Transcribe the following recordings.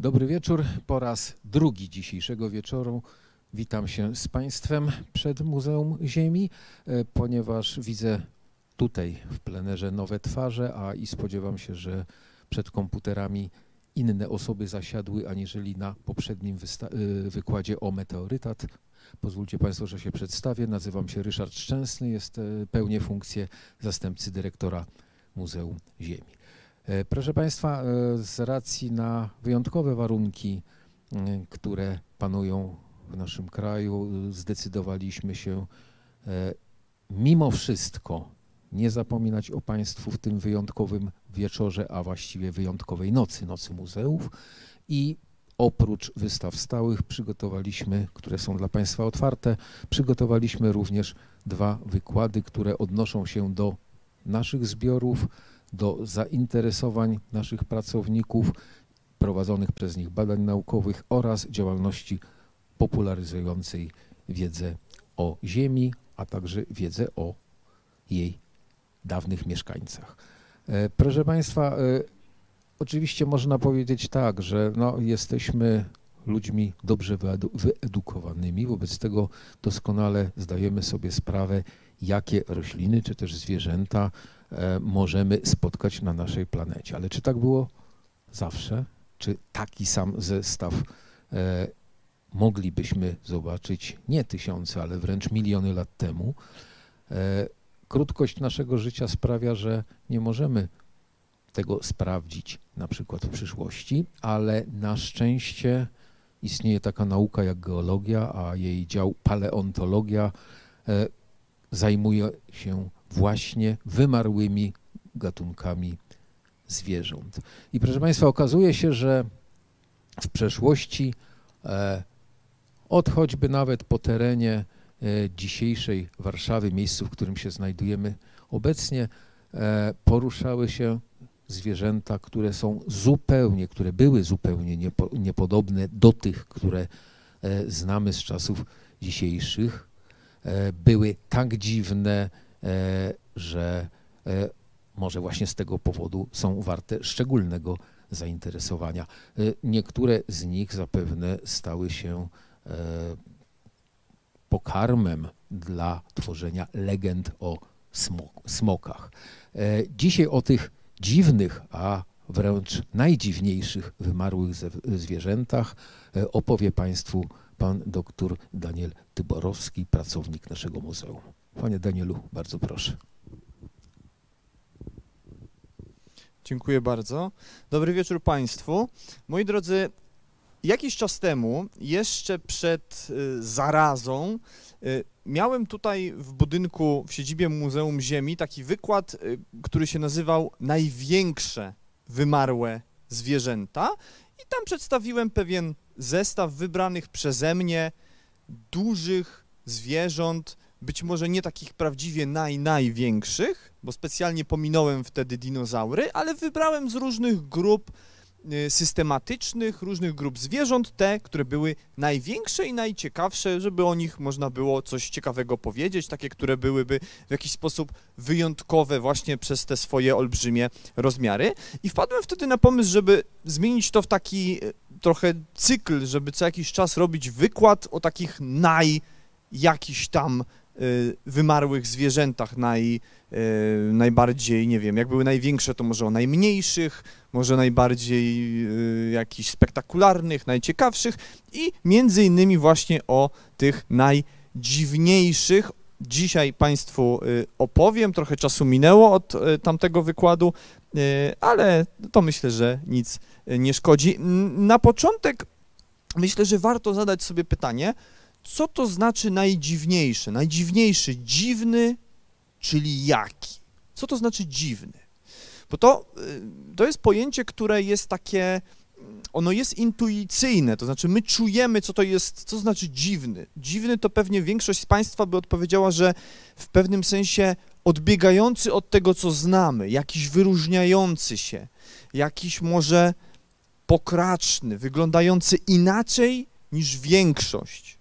Dobry wieczór. Po raz drugi dzisiejszego wieczoru witam się z Państwem przed Muzeum Ziemi, e, ponieważ widzę tutaj w plenerze nowe twarze, a i spodziewam się, że przed komputerami inne osoby zasiadły aniżeli na poprzednim e, wykładzie o meteorytat. Pozwólcie Państwo, że się przedstawię. Nazywam się Ryszard Szczęsny, jest, e, pełnię funkcję zastępcy dyrektora Muzeum Ziemi. E, proszę Państwa, e, z racji na wyjątkowe warunki, e, które panują w naszym kraju, zdecydowaliśmy się mimo wszystko nie zapominać o Państwu w tym wyjątkowym wieczorze, a właściwie wyjątkowej nocy, nocy muzeów. I oprócz wystaw stałych przygotowaliśmy, które są dla Państwa otwarte, przygotowaliśmy również dwa wykłady, które odnoszą się do naszych zbiorów, do zainteresowań naszych pracowników, prowadzonych przez nich badań naukowych oraz działalności popularyzującej wiedzę o Ziemi, a także wiedzę o jej dawnych mieszkańcach. E, proszę Państwa, e, oczywiście można powiedzieć tak, że no, jesteśmy ludźmi dobrze wyedukowanymi, wobec tego doskonale zdajemy sobie sprawę, jakie rośliny czy też zwierzęta E, możemy spotkać na naszej planecie. Ale czy tak było zawsze? Czy taki sam zestaw e, moglibyśmy zobaczyć nie tysiące, ale wręcz miliony lat temu? E, krótkość naszego życia sprawia, że nie możemy tego sprawdzić na przykład w przyszłości, ale na szczęście istnieje taka nauka jak geologia, a jej dział paleontologia zajmuje się właśnie wymarłymi gatunkami zwierząt. I proszę Państwa, okazuje się, że w przeszłości e, od choćby nawet po terenie e, dzisiejszej Warszawy, miejscu, w którym się znajdujemy obecnie, e, poruszały się zwierzęta, które są zupełnie, które były zupełnie niepo, niepodobne do tych, które znamy z czasów dzisiejszych. E, były tak dziwne, E, że e, może właśnie z tego powodu są warte szczególnego zainteresowania. Niektóre z nich zapewne stały się pokarmem dla tworzenia legend o smokach. Dzisiaj o tych dziwnych, a wręcz najdziwniejszych wymarłych zwierzętach opowie Państwu pan dr Daniel Tyborowski, pracownik naszego muzeum. Panie Danielu, bardzo proszę. Dziękuję bardzo. Dobry wieczór Państwu. Moi drodzy, jakiś czas temu, jeszcze przed y, zarazą, y, miałem tutaj w budynku, w siedzibie Muzeum Ziemi taki wykład, y, który się nazywał Największe wymarłe zwierzęta i tam przedstawiłem pewien zestaw wybranych przeze mnie dużych zwierząt, być może nie takich prawdziwie naj, największych, bo specjalnie pominąłem wtedy dinozaury, ale wybrałem z różnych grup y, systematycznych, różnych grup zwierząt, te, które były największe i najciekawsze, żeby o nich można było coś ciekawego powiedzieć, takie, które byłyby w jakiś sposób wyjątkowe właśnie przez te swoje olbrzymie rozmiary. I wpadłem wtedy na pomysł, żeby zmienić to w taki y, trochę cykl, żeby co jakiś czas robić wykład o takich naj jakiś tam Y, wymarłych zwierzętach naj, y, najbardziej, nie wiem, jak były największe, to może o najmniejszych, może najbardziej y, jakichś spektakularnych, najciekawszych i między innymi właśnie o tych najdziwniejszych. Dzisiaj Państwu opowiem, trochę czasu minęło od tamtego wykładu, ale to myślę, że nic nie szkodzi. Na początek myślę, że warto zadać sobie pytanie, co to znaczy najdziwniejsze? Najdziwniejszy, dziwny, czyli jaki? Co to znaczy dziwny? Bo to, y, to jest pojęcie, które jest takie, ono jest intuicyjne, to znaczy my czujemy, co to jest, co znaczy dziwny. Dziwny to pewnie większość z Państwa by odpowiedziała, że w pewnym sensie odbiegający od tego, co znamy, jakiś wyróżniający się, jakiś może pokraczny, wyglądający inaczej niż większość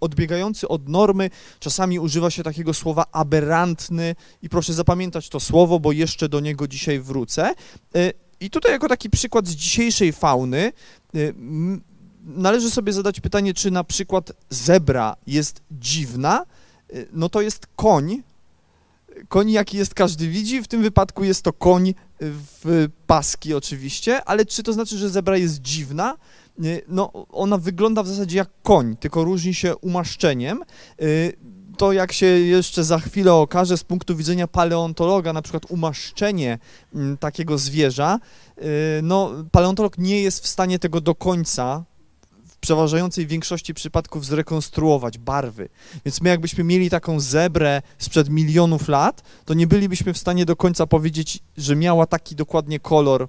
odbiegający od normy. Czasami używa się takiego słowa aberrantny i proszę zapamiętać to słowo, bo jeszcze do niego dzisiaj wrócę. I tutaj jako taki przykład z dzisiejszej fauny y, należy sobie zadać pytanie, czy na przykład zebra jest dziwna, y, no to jest koń, koń jaki jest każdy widzi, w tym wypadku jest to koń w paski oczywiście, ale czy to znaczy, że zebra jest dziwna? No, ona wygląda w zasadzie jak koń, tylko różni się umaszczeniem to jak się jeszcze za chwilę okaże z punktu widzenia paleontologa, na przykład umaszczenie mm, takiego zwierza, y, no paleontolog nie jest w stanie tego do końca w przeważającej większości przypadków zrekonstruować barwy. Więc my jakbyśmy mieli taką zebrę sprzed milionów lat, to nie bylibyśmy w stanie do końca powiedzieć, że miała taki dokładnie kolor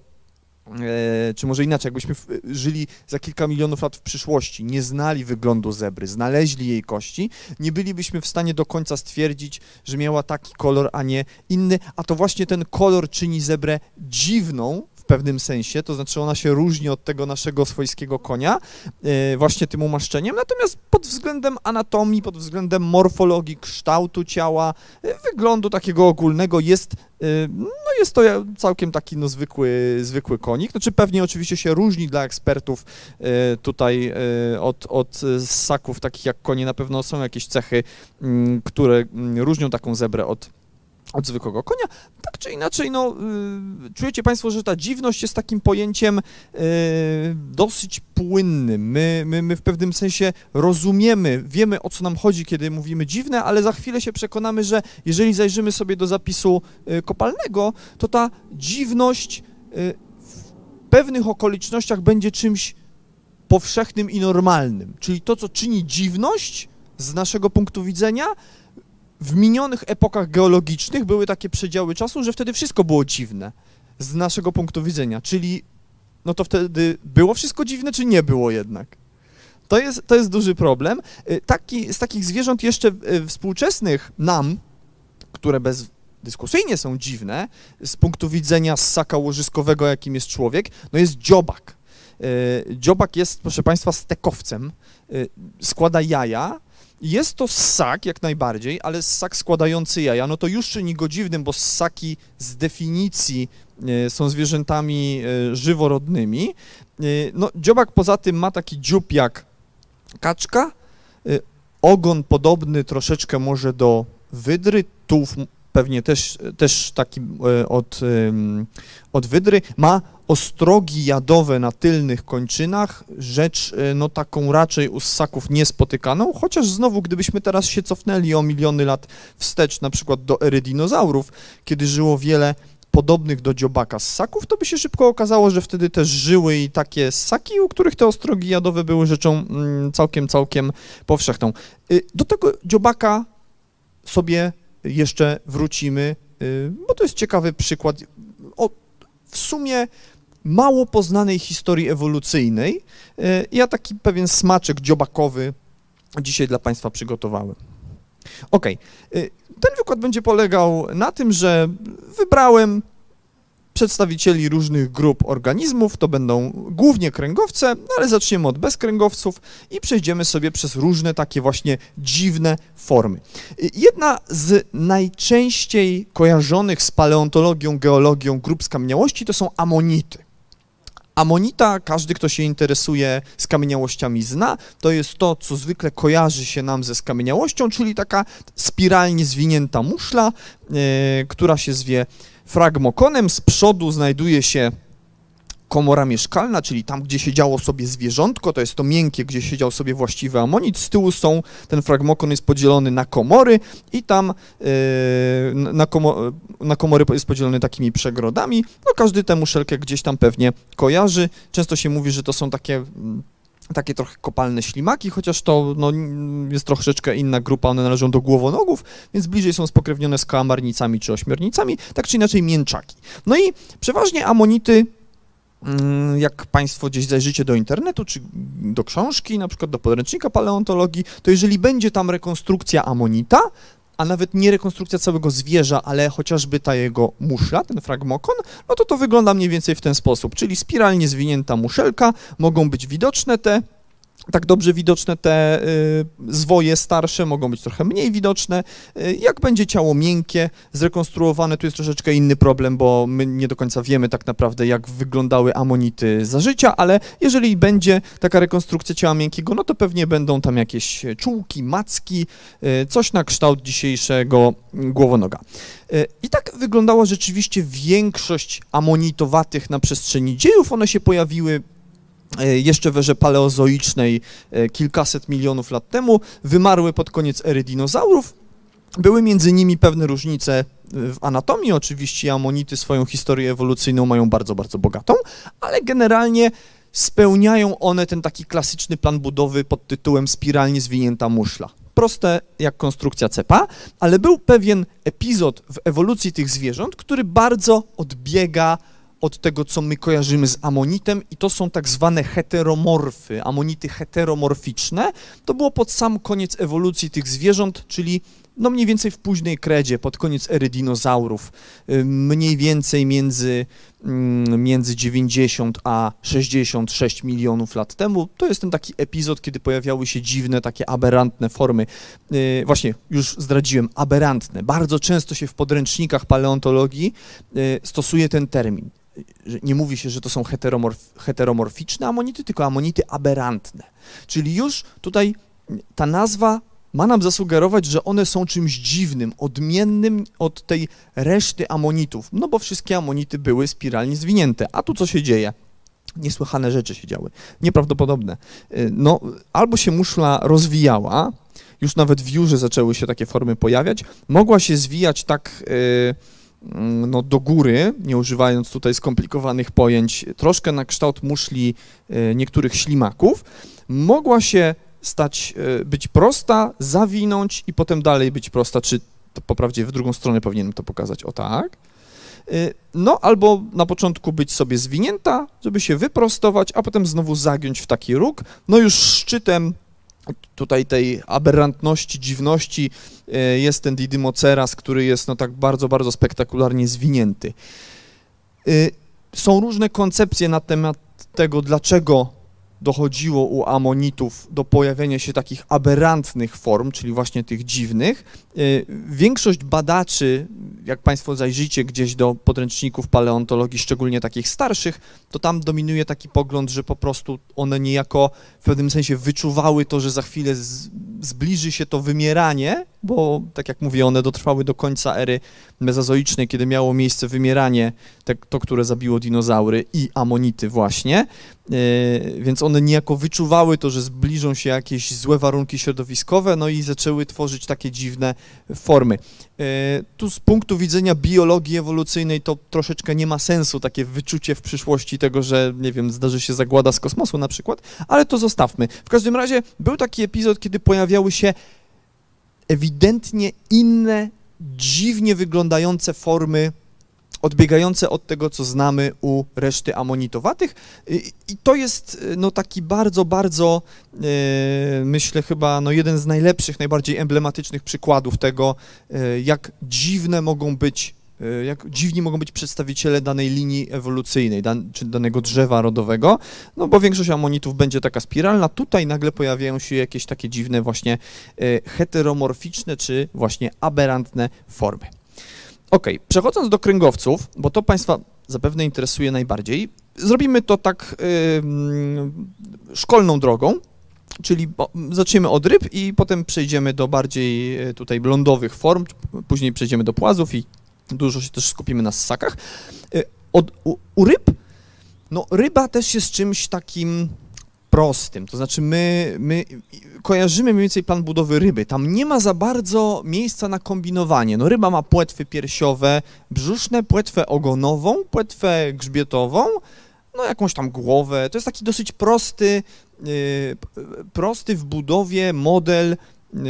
czy może inaczej, jakbyśmy żyli za kilka milionów lat w przyszłości, nie znali wyglądu zebry, znaleźli jej kości, nie bylibyśmy w stanie do końca stwierdzić, że miała taki kolor, a nie inny, a to właśnie ten kolor czyni zebrę dziwną pewnym sensie, to znaczy ona się różni od tego naszego swojskiego konia e, właśnie tym umaszczeniem, natomiast pod względem anatomii, pod względem morfologii, kształtu ciała, e, wyglądu takiego ogólnego jest no jest to całkiem taki no, zwykły, zwykły konik. Znaczy pewnie oczywiście się różni dla ekspertów tutaj od, od ssaków takich jak konie. Na pewno są jakieś cechy, mm, które mm, różnią taką zebrę od od zwykłego konia. Tak czy inaczej, no, y, czujecie Państwo, że ta dziwność jest takim pojęciem y, dosyć płynnym. My, my, my w pewnym sensie rozumiemy, wiemy o co nam chodzi, kiedy mówimy dziwne, ale za chwilę się przekonamy, że jeżeli zajrzymy sobie do zapisu y, kopalnego, to ta dziwność w pewnych okolicznościach będzie czymś powszechnym i normalnym. Czyli to, co czyni dziwność z naszego punktu widzenia, w minionych epokach geologicznych były takie przedziały czasu, że wtedy wszystko było dziwne z naszego punktu widzenia, czyli no to wtedy było wszystko dziwne, czy nie było jednak? To jest, to jest duży problem. Y, taki, z takich zwierząt jeszcze y, współczesnych nam, które bezdyskusyjnie są dziwne, z punktu widzenia ssaka łożyskowego, jakim jest człowiek, no jest dziobak. Y, dziobak jest, proszę Państwa, stekowcem, składa jaja, jest to ssak jak najbardziej, ale ssak składający jaja, no to już czyni go dziwnym, bo ssaki z definicji e, są zwierzętami e, żyworodnymi. E, no, dziobak poza tym ma taki dziób jak kaczka, ogon podobny troszeczkę może do wydry, tułów pewnie też, też taki od, od wydry, ma ostrogi jadowe na tylnych kończynach, rzecz e, no taką raczej u ssaków niespotykaną, chociaż znowu gdybyśmy teraz się cofnęli o miliony lat wstecz, na przykład do ery dinozaurów, kiedy żyło wiele podobnych do dziobaka ssaków, to by się szybko okazało, że wtedy też żyły i takie ssaki, u których te ostrogi jadowe były rzeczą mm, całkiem, całkiem powszechną. Y, do tego dziobaka sobie jeszcze wrócimy, y, bo to jest ciekawy przykład o w sumie mało poznanej historii ewolucyjnej. E, ja taki pewien smaczek dziobakowy dzisiaj dla Państwa przygotowałem. Ok, ten wykład będzie polegał na tym, że wybrałem przedstawicieli różnych grup organizmów, to będą głównie kręgowce, no ale zaczniemy od bezkręgowców i przejdziemy sobie przez różne takie właśnie dziwne formy. Jedna z najczęściej kojarzonych z paleontologią, geologią grup skamieniałości to są amonity. Amonita, każdy, kto się interesuje skamieniałościami zna, to jest to, co zwykle kojarzy się nam ze skamieniałością, czyli taka spiralnie zwinięta muszla, yy, która się zwie fragmokonem. Z przodu znajduje się komora mieszkalna, czyli tam, gdzie siedziało sobie zwierzątko, to jest to miękkie, gdzie siedział sobie właściwy amonit. Z tyłu są, ten fragmokon jest podzielony na komory i tam yy, na, komo, na komory jest podzielony takimi przegrodami. No każdy tę muszelkę gdzieś tam pewnie kojarzy. Często się mówi, że to są takie mm, takie trochę kopalne ślimaki, chociaż to no, jest troszeczkę inna grupa, one należą do głowonogów, więc bliżej są spokrewnione z kałamarnicami czy ośmiornicami, tak czy inaczej mięczaki. No i przeważnie amonity Mm, jak Państwo gdzieś zajrzycie do internetu, czy do książki, na przykład do podręcznika paleontologii, to jeżeli będzie tam rekonstrukcja amonita, a nawet nie rekonstrukcja całego zwierza, ale chociażby ta jego muszla, ten fragmokon, no to to wygląda mniej więcej w ten sposób, czyli spiralnie zwinięta muszelka, mogą być widoczne te tak dobrze widoczne te y, zwoje starsze, mogą być trochę mniej widoczne. Y, jak będzie ciało miękkie, zrekonstruowane, tu jest troszeczkę inny problem, bo my nie do końca wiemy tak naprawdę, jak wyglądały amonity za życia, ale jeżeli będzie taka rekonstrukcja ciała miękkiego, no to pewnie będą tam jakieś czułki, macki, y, coś na kształt dzisiejszego głowonoga. I tak wyglądała rzeczywiście większość amonitowatych na przestrzeni dziejów. One się pojawiły jeszcze w erze paleozoicznej e, kilkaset milionów lat temu, wymarły pod koniec ery dinozaurów. Były między nimi pewne różnice w anatomii, oczywiście amonity swoją historię ewolucyjną mają bardzo, bardzo bogatą, ale generalnie spełniają one ten taki klasyczny plan budowy pod tytułem spiralnie zwinięta muszla. Proste jak konstrukcja cepa, ale był pewien epizod w ewolucji tych zwierząt, który bardzo odbiega od tego, co my kojarzymy z amonitem i to są tak zwane heteromorfy, amonity heteromorficzne. To było pod sam koniec ewolucji tych zwierząt, czyli no mniej więcej w późnej kredzie, pod koniec ery dinozaurów, y, mniej więcej między, mm, między 90 a 66 milionów lat temu. To jest ten taki epizod, kiedy pojawiały się dziwne, takie aberrantne formy. Y, właśnie, już zdradziłem, aberrantne. Bardzo często się w podręcznikach paleontologii y, stosuje ten termin nie mówi się, że to są heteromorf, heteromorficzne amonity, tylko amonity aberrantne. Czyli już tutaj ta nazwa ma nam zasugerować, że one są czymś dziwnym, odmiennym od tej reszty amonitów, no bo wszystkie amonity były spiralnie zwinięte. A tu co się dzieje? Niesłychane rzeczy się działy, nieprawdopodobne. Y, no, albo się muszla rozwijała, już nawet w jurze zaczęły się takie formy pojawiać, mogła się zwijać tak... Yy, no, do góry, nie używając tutaj skomplikowanych pojęć, troszkę na kształt muszli e, niektórych ślimaków, mogła się stać, e, być prosta, zawinąć i potem dalej być prosta, czy to poprawdzie w drugą stronę powinienem to pokazać, o tak. E, no, albo na początku być sobie zwinięta, żeby się wyprostować, a potem znowu zagiąć w taki róg. No już szczytem tutaj tej aberrantności, dziwności e, jest ten Didymoceras, który jest no tak bardzo, bardzo spektakularnie zwinięty. E, są różne koncepcje na temat tego, dlaczego dochodziło u amonitów do pojawienia się takich aberrantnych form, czyli właśnie tych dziwnych. E, większość badaczy, jak Państwo zajrzycie gdzieś do podręczników paleontologii, szczególnie takich starszych, to tam dominuje taki pogląd, że po prostu one niejako w pewnym sensie wyczuwały to, że za chwilę zbliży się to wymieranie, bo tak jak mówię, one dotrwały do końca ery mezozoicznej, kiedy miało miejsce wymieranie, to, które zabiło dinozaury i amonity właśnie, więc one niejako wyczuwały to, że zbliżą się jakieś złe warunki środowiskowe, no i zaczęły tworzyć takie dziwne formy. Yy, tu z punktu widzenia biologii ewolucyjnej to troszeczkę nie ma sensu takie wyczucie w przyszłości tego, że, nie wiem, zdarzy się zagłada z kosmosu na przykład, ale to zostawmy. W każdym razie był taki epizod, kiedy pojawiały się ewidentnie inne, dziwnie wyglądające formy odbiegające od tego, co znamy u reszty amonitowatych i to jest no taki bardzo, bardzo e, myślę chyba no jeden z najlepszych, najbardziej emblematycznych przykładów tego, e, jak dziwne mogą być E, jak dziwni mogą być przedstawiciele danej linii ewolucyjnej, dan, czy danego drzewa rodowego, no bo większość amonitów będzie taka spiralna, tutaj nagle pojawiają się jakieś takie dziwne właśnie e, heteromorficzne, czy właśnie aberrantne formy. Ok, przechodząc do kręgowców, bo to Państwa zapewne interesuje najbardziej, zrobimy to tak yy, szkolną drogą, czyli zaczniemy od ryb i potem przejdziemy do bardziej e, tutaj lądowych form, później przejdziemy do płazów i dużo się też skupimy na ssakach. Y, od, u, u ryb, no ryba też jest czymś takim prostym, to znaczy my, my kojarzymy mniej więcej plan budowy ryby, tam nie ma za bardzo miejsca na kombinowanie, no ryba ma płetwy piersiowe, brzuszne, płetwę ogonową, płetwę grzbietową, no jakąś tam głowę, to jest taki dosyć prosty, yy, prosty w budowie model yy,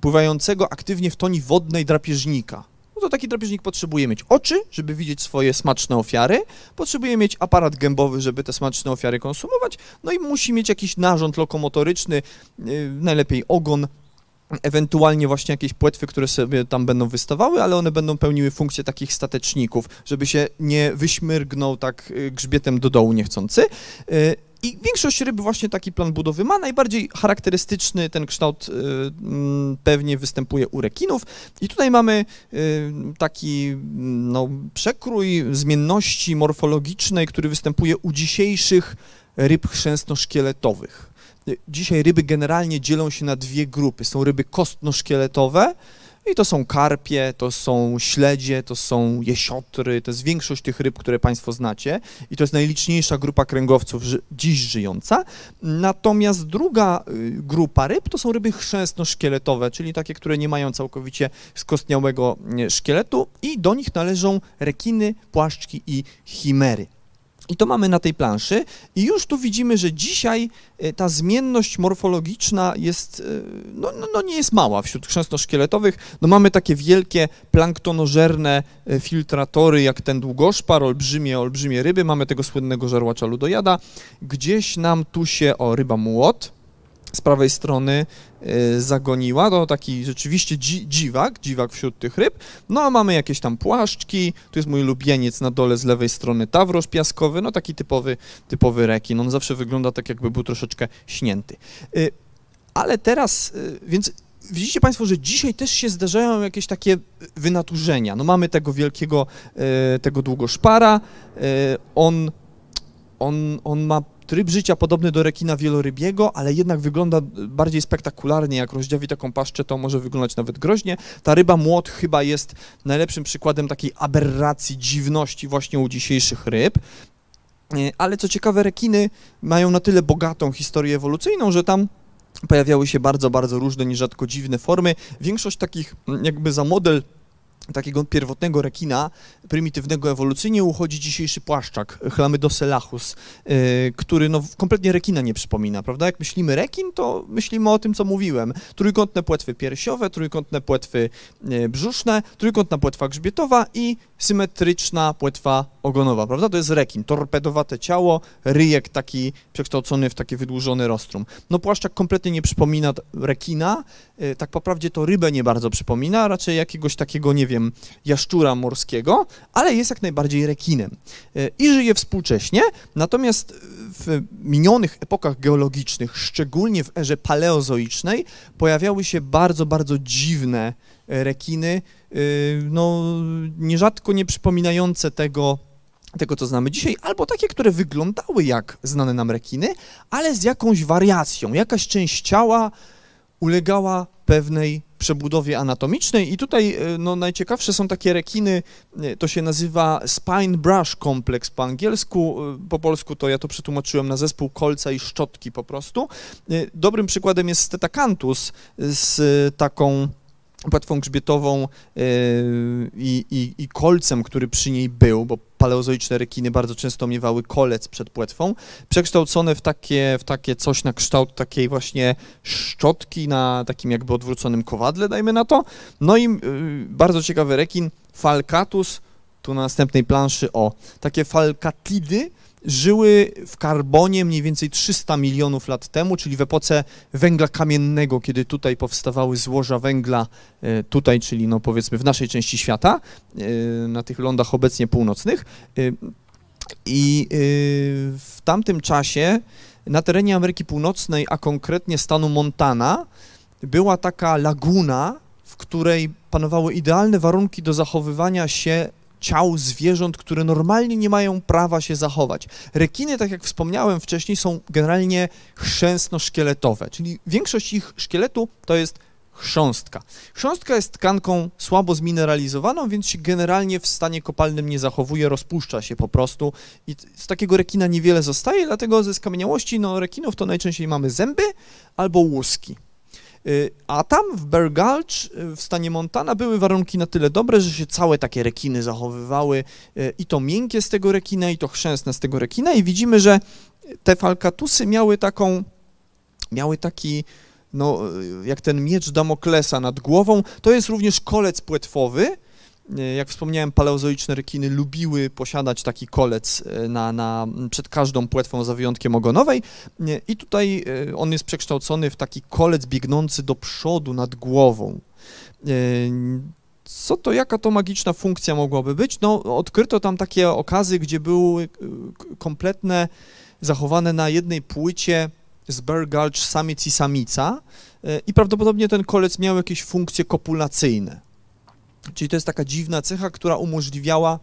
pływającego aktywnie w toni wodnej drapieżnika, no to taki drapieżnik potrzebuje mieć oczy, żeby widzieć swoje smaczne ofiary, potrzebuje mieć aparat gębowy, żeby te smaczne ofiary konsumować, no i musi mieć jakiś narząd lokomotoryczny, yy, najlepiej ogon, ewentualnie właśnie jakieś płetwy, które sobie tam będą wystawały, ale one będą pełniły funkcję takich stateczników, żeby się nie wyśmyrgnął tak y, grzbietem do dołu niechcący. Y, I większość ryb właśnie taki plan budowy ma. Najbardziej charakterystyczny ten kształt mm, pewnie występuje u rekinów. I tutaj mamy taki no, przekrój zmienności morfologicznej, który występuje u dzisiejszych ryb chrzęstno-szkieletowych. Dzisiaj ryby generalnie dzielą się na dwie grupy. Są ryby kostno-szkieletowe, i to są karpie, to są śledzie, to są jesiotry, to jest większość tych ryb, które Państwo znacie i to jest najliczniejsza grupa kręgowców dziś żyjąca. Natomiast druga y, grupa ryb to są ryby chrzęstno-szkieletowe, czyli takie, które nie mają całkowicie skostniałego szkieletu i do nich należą rekiny, płaszczki i chimery. I to mamy na tej planszy i już tu widzimy, że dzisiaj e, ta zmienność morfologiczna jest, e, no, no, no nie jest mała wśród chrzęstno-szkieletowych. No mamy takie wielkie planktonożerne e, filtratory, jak ten długoszpar, olbrzymie, olbrzymie ryby. Mamy tego słynnego żarłacza ludojada. Gdzieś nam tu się, o, ryba młot, z prawej strony zagoniła, to taki rzeczywiście dzi dziwak, dziwak wśród tych ryb. No a mamy jakieś tam płaszczki, tu jest mój lubieniec na dole z lewej strony tawroż piaskowy, no taki typowy, typowy rekin, on zawsze wygląda tak jakby był troszeczkę śnięty. Y, ale teraz, y, więc widzicie Państwo, że dzisiaj też się zdarzają jakieś takie wynaturzenia. No mamy tego wielkiego, tego długoszpara, on, on, on ma tryb życia podobny do rekina wielorybiego, ale jednak wygląda bardziej spektakularnie, jak rozdziawi taką paszczę, to może wyglądać nawet groźnie. Ta ryba młot chyba jest najlepszym przykładem takiej aberracji, dziwności właśnie u dzisiejszych ryb. E, ale co ciekawe, rekiny mają na tyle bogatą historię ewolucyjną, że tam pojawiały się bardzo, bardzo różne, nierzadko dziwne formy. Większość takich jakby za model takiego pierwotnego rekina, prymitywnego ewolucyjnie, uchodzi dzisiejszy płaszczak, chlamydoselachus, yy, który no, kompletnie rekina nie przypomina, prawda? Jak myślimy rekin, to myślimy o tym, co mówiłem. Trójkątne płetwy piersiowe, trójkątne płetwy yy, brzuszne, trójkątna płetwa grzbietowa i symetryczna płetwa ogonowa, prawda? To jest rekin, torpedowate ciało, ryjek taki przekształcony w takie wydłużone rostrum. No płaszczak kompletnie nie przypomina rekina, tak po prawdzie to rybę nie bardzo przypomina, raczej jakiegoś takiego, nie wiem, wiem, jaszczura morskiego, ale jest jak najbardziej rekinem e, i żyje współcześnie, natomiast w minionych epokach geologicznych, szczególnie w erze paleozoicznej, pojawiały się bardzo, bardzo dziwne e, rekiny, e, no nierzadko nie przypominające tego, tego, co znamy dzisiaj, albo takie, które wyglądały jak znane nam rekiny, ale z jakąś wariacją. Jakaś część ciała ulegała pewnej przebudowie anatomicznej i tutaj e, no, najciekawsze są takie rekiny, e, to się nazywa spine brush complex po angielsku, e, po polsku to ja to przetłumaczyłem na zespół kolca i szczotki po prostu. Dobrym przykładem jest Stetacanthus z taką płetwą grzbietową i, i, i, kolcem, który przy niej był, bo paleozoiczne rekiny bardzo często miewały kolec przed płetwą, przekształcone w takie, w takie coś na kształt takiej właśnie szczotki na takim jakby odwróconym kowadle, dajmy na to. No i yy, bardzo ciekawy rekin, Falcatus, tu na następnej planszy, o, takie falkatidy, żyły w karbonie mniej więcej 300 milionów lat temu, czyli w epoce węgla kamiennego, kiedy tutaj powstawały złoża węgla, e, tutaj, czyli no powiedzmy w naszej części świata, e, na tych lądach obecnie północnych. E, I w tamtym czasie na terenie Ameryki Północnej, a konkretnie stanu Montana, była taka laguna, w której panowały idealne warunki do zachowywania się ciał zwierząt, które normalnie nie mają prawa się zachować. Rekiny, tak jak wspomniałem wcześniej, są generalnie chrzęsno-szkieletowe, czyli większość ich szkieletu to jest chrząstka. Chrząstka jest tkanką słabo zmineralizowaną, więc się generalnie w stanie kopalnym nie zachowuje, rozpuszcza się po prostu i z takiego rekina niewiele zostaje, dlatego ze skamieniałości no, rekinów to najczęściej mamy zęby albo łuski. Y, a tam w Bear Gulch y, w stanie Montana były warunki na tyle dobre, że się całe takie rekiny zachowywały y, i to miękkie z tego rekina i to chrzęsne z tego rekina i widzimy, że te falkatusy miały taką, miały taki, no jak ten miecz Damoklesa nad głową, to jest również kolec płetwowy, jak wspomniałem, paleozoiczne rekiny lubiły posiadać taki kolec e, na, na, przed każdą płetwą za wyjątkiem ogonowej e, i tutaj on jest przekształcony w taki kolec biegnący do przodu nad głową. Co to, jaka to magiczna funkcja mogłaby być? No, odkryto tam takie okazy, gdzie były kompletne zachowane na jednej płycie z Bear Gulch samiec i samica e, i prawdopodobnie ten kolec miał jakieś funkcje kopulacyjne. Czyli to jest taka dziwna cecha, która umożliwiała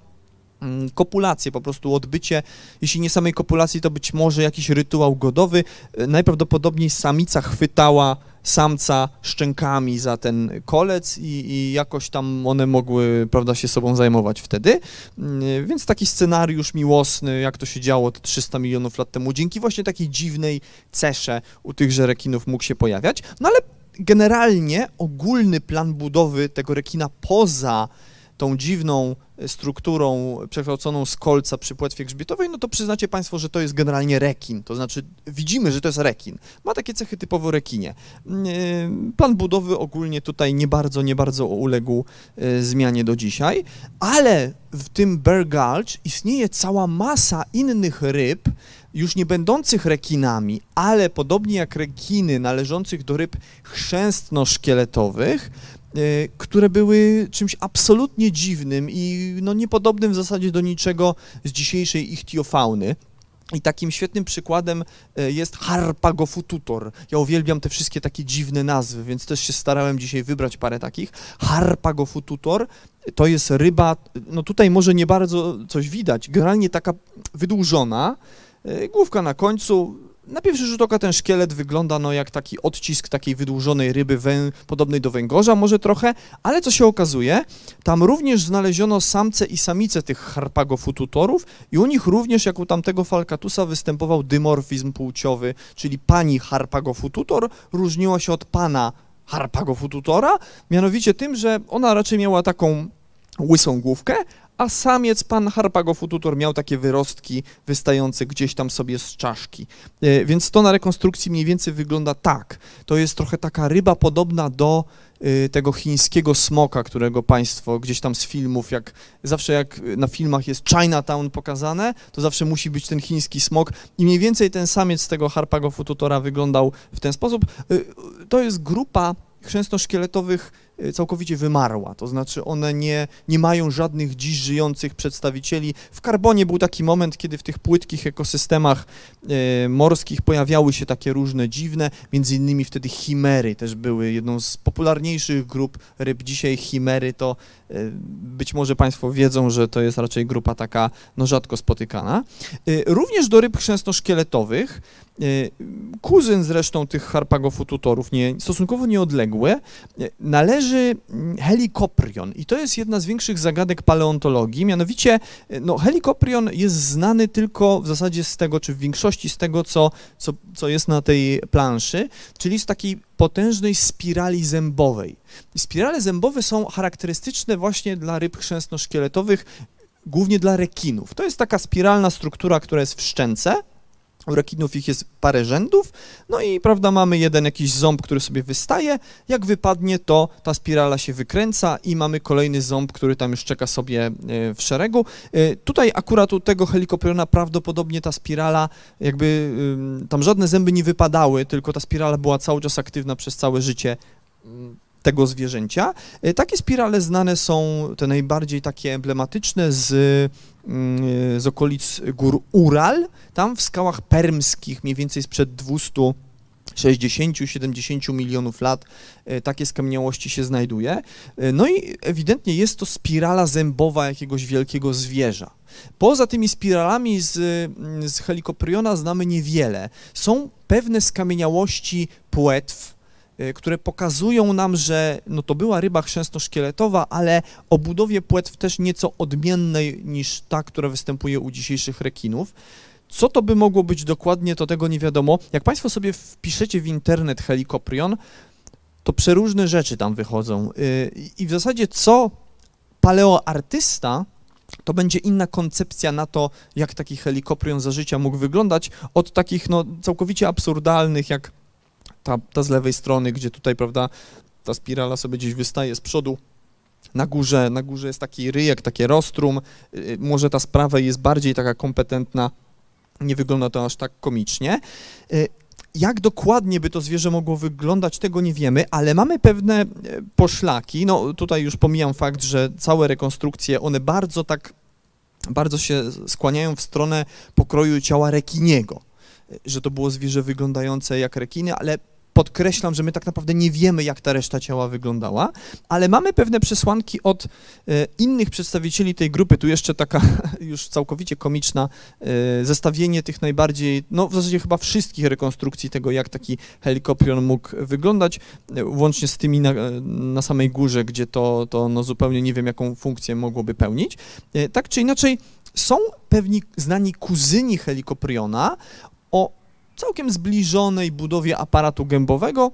mm, kopulację, po prostu odbycie, jeśli nie samej kopulacji, to być może jakiś rytuał godowy. E, najprawdopodobniej samica chwytała samca szczękami za ten kolec i, i, jakoś tam one mogły, prawda, się sobą zajmować wtedy. Mm, więc taki scenariusz miłosny, jak to się działo te 300 milionów lat temu, dzięki właśnie takiej dziwnej cesze u tychże rekinów mógł się pojawiać. No ale generalnie ogólny plan budowy tego rekina poza tą dziwną e, strukturą przekształconą z kolca przy płetwie grzbietowej, no to przyznacie Państwo, że to jest generalnie rekin, to znaczy widzimy, że to jest rekin. Ma takie cechy typowo rekinie. Mm, e, plan budowy ogólnie tutaj nie bardzo, nie bardzo uległ e, zmianie do dzisiaj, ale w tym Bear Gulch istnieje cała masa innych ryb, już nie będących rekinami, ale podobnie jak rekiny należących do ryb chrzęstno-szkieletowych, E, które były czymś absolutnie dziwnym i no, niepodobnym w zasadzie do niczego z dzisiejszej ichtiofauny. I takim świetnym przykładem e, jest Harpagofututor. Ja uwielbiam te wszystkie takie dziwne nazwy, więc też się starałem dzisiaj wybrać parę takich. Harpagofututor to jest ryba, no tutaj może nie bardzo coś widać, generalnie taka wydłużona, główka na końcu, na pierwszy rzut oka ten szkielet wygląda no, jak taki odcisk takiej wydłużonej ryby wę, podobnej do węgorza może trochę, ale co się okazuje, tam również znaleziono samce i samice tych harpagofututorów i u nich również, jak u tamtego falkatusa, występował dymorfizm płciowy, czyli pani harpagofututor różniła się od pana harpagofututora, mianowicie tym, że ona raczej miała taką łysą główkę, a samiec, pan Harpagofututor, miał takie wyrostki wystające gdzieś tam sobie z czaszki. E, więc to na rekonstrukcji mniej więcej wygląda tak. To jest trochę taka ryba podobna do e, tego chińskiego smoka, którego państwo gdzieś tam z filmów, jak zawsze jak na filmach jest Chinatown pokazane, to zawsze musi być ten chiński smok i mniej więcej ten samiec tego Harpagofututora wyglądał w ten sposób. E, to jest grupa chrzęstno-szkieletowych Y, całkowicie wymarła, to znaczy one nie, nie mają żadnych dziś żyjących przedstawicieli. W karbonie był taki moment, kiedy w tych płytkich ekosystemach e, morskich pojawiały się takie różne dziwne, między innymi wtedy chimery też były jedną z popularniejszych grup ryb. Dzisiaj chimery to e, być może Państwo wiedzą, że to jest raczej grupa taka no, rzadko spotykana. Również do ryb chrzęsno-szkieletowych kuzyn zresztą tych harpagofututorów, nie, stosunkowo nieodległy, należy mm, helikoprion i to jest jedna z większych zagadek paleontologii, mianowicie no, helikoprion jest znany tylko w zasadzie z tego, czy w większości z tego, co, co, co jest na tej planszy, czyli z takiej potężnej spirali zębowej. Spirale zębowe są charakterystyczne właśnie dla ryb chrzęsno-szkieletowych, głównie dla rekinów. To jest taka spiralna struktura, która jest w szczęce, u rekinów ich jest parę rzędów, no i prawda, mamy jeden jakiś ząb, który sobie wystaje, jak wypadnie, to ta spirala się wykręca i mamy kolejny ząb, który tam już czeka sobie e, w szeregu. E, tutaj akurat u tego helikopriona prawdopodobnie ta spirala, jakby tam żadne zęby nie wypadały, tylko ta spirala była cały czas aktywna przez całe życie tego zwierzęcia. E, takie spirale znane są, te najbardziej takie emblematyczne z, mm, z okolic gór Ural, tam w skałach permskich, mniej więcej sprzed 200 60-70 milionów lat e, takie skamieniałości się znajduje. E, no i ewidentnie jest to spirala zębowa jakiegoś wielkiego zwierza. Poza tymi spiralami z, mm, z helikopriona znamy niewiele. Są pewne skamieniałości płetw, które pokazują nam, że no to była ryba chrzęsno-szkieletowa, ale o budowie płetw też nieco odmiennej niż ta, która występuje u dzisiejszych rekinów. Co to by mogło być dokładnie, to tego nie wiadomo. Jak Państwo sobie wpiszecie w internet helikoprion, to przeróżne rzeczy tam wychodzą. Y, I w zasadzie co paleoartysta, to będzie inna koncepcja na to, jak taki helikoprion za życia mógł wyglądać, od takich no, całkowicie absurdalnych, jak ta, ta z lewej strony, gdzie tutaj, prawda, ta spirala sobie gdzieś wystaje z przodu, na górze, na górze jest taki ryjek, takie rostrum, y, może ta z prawej jest bardziej taka kompetentna, nie wygląda to aż tak komicznie. Y, jak dokładnie by to zwierzę mogło wyglądać, tego nie wiemy, ale mamy pewne y, poszlaki. No tutaj już pomijam fakt, że całe rekonstrukcje, one bardzo tak bardzo się skłaniają w stronę pokroju ciała rekiniego, że to było zwierzę wyglądające jak rekiny, ale podkreślam, że my tak naprawdę nie wiemy, jak ta reszta ciała wyglądała, ale mamy pewne przesłanki od e, innych przedstawicieli tej grupy. Tu jeszcze taka już całkowicie komiczna e, zestawienie tych najbardziej, no w zasadzie chyba wszystkich rekonstrukcji tego, jak taki helikopterion mógł wyglądać, e, łącznie z tymi na, na samej górze, gdzie to, to no zupełnie nie wiem, jaką funkcję mogłoby pełnić. Tak czy inaczej, są pewni znani kuzyni helikopteriona o całkiem zbliżonej budowie aparatu gębowego,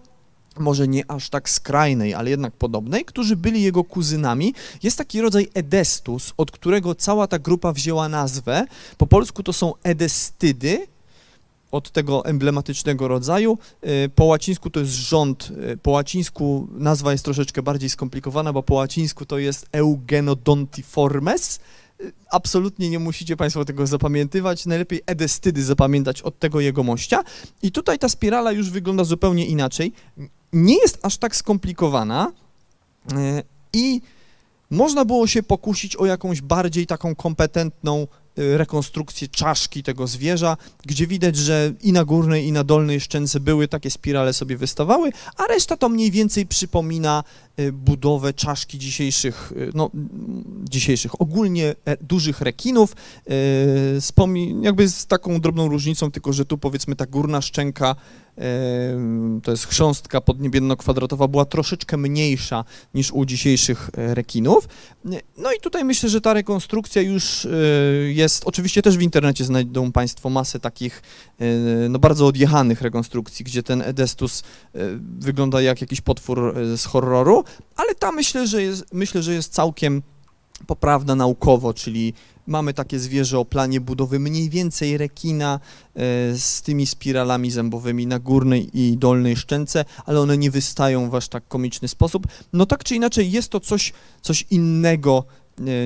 może nie aż tak skrajnej, ale jednak podobnej, którzy byli jego kuzynami. Jest taki rodzaj edestus, od którego cała ta grupa wzięła nazwę. Po polsku to są edestydy, od tego emblematycznego rodzaju. Y, po łacińsku to jest rząd, y, po łacińsku nazwa jest troszeczkę bardziej skomplikowana, bo po łacińsku to jest Eugenodontiformes, absolutnie nie musicie Państwo tego zapamiętywać, najlepiej edestydy zapamiętać od tego jego mościa. I tutaj ta spirala już wygląda zupełnie inaczej. Nie jest aż tak skomplikowana e, i można było się pokusić o jakąś bardziej taką kompetentną Y, rekonstrukcję czaszki tego zwierza, gdzie widać, że i na górnej, i na dolnej szczęce były takie spirale sobie wystawały, a reszta to mniej więcej przypomina budowę czaszki dzisiejszych, y, no dzisiejszych, ogólnie e, dużych rekinów, jakby z taką drobną różnicą, tylko że tu powiedzmy ta górna szczęka to jest chrząstka podniebienno-kwadratowa, była troszeczkę mniejsza niż u dzisiejszych e, rekinów. No i tutaj myślę, że ta rekonstrukcja już jest, oczywiście też w internecie znajdą Państwo masę takich no bardzo odjechanych rekonstrukcji, gdzie ten Edestus wygląda jak jakiś potwór z horroru, ale ta myślę, że jest, myślę, że jest całkiem poprawna naukowo, czyli mamy takie zwierzę o planie budowy mniej więcej rekina e, z tymi spiralami zębowymi na górnej i dolnej szczęce, ale one nie wystają w aż tak komiczny sposób. No tak czy inaczej jest to coś, coś innego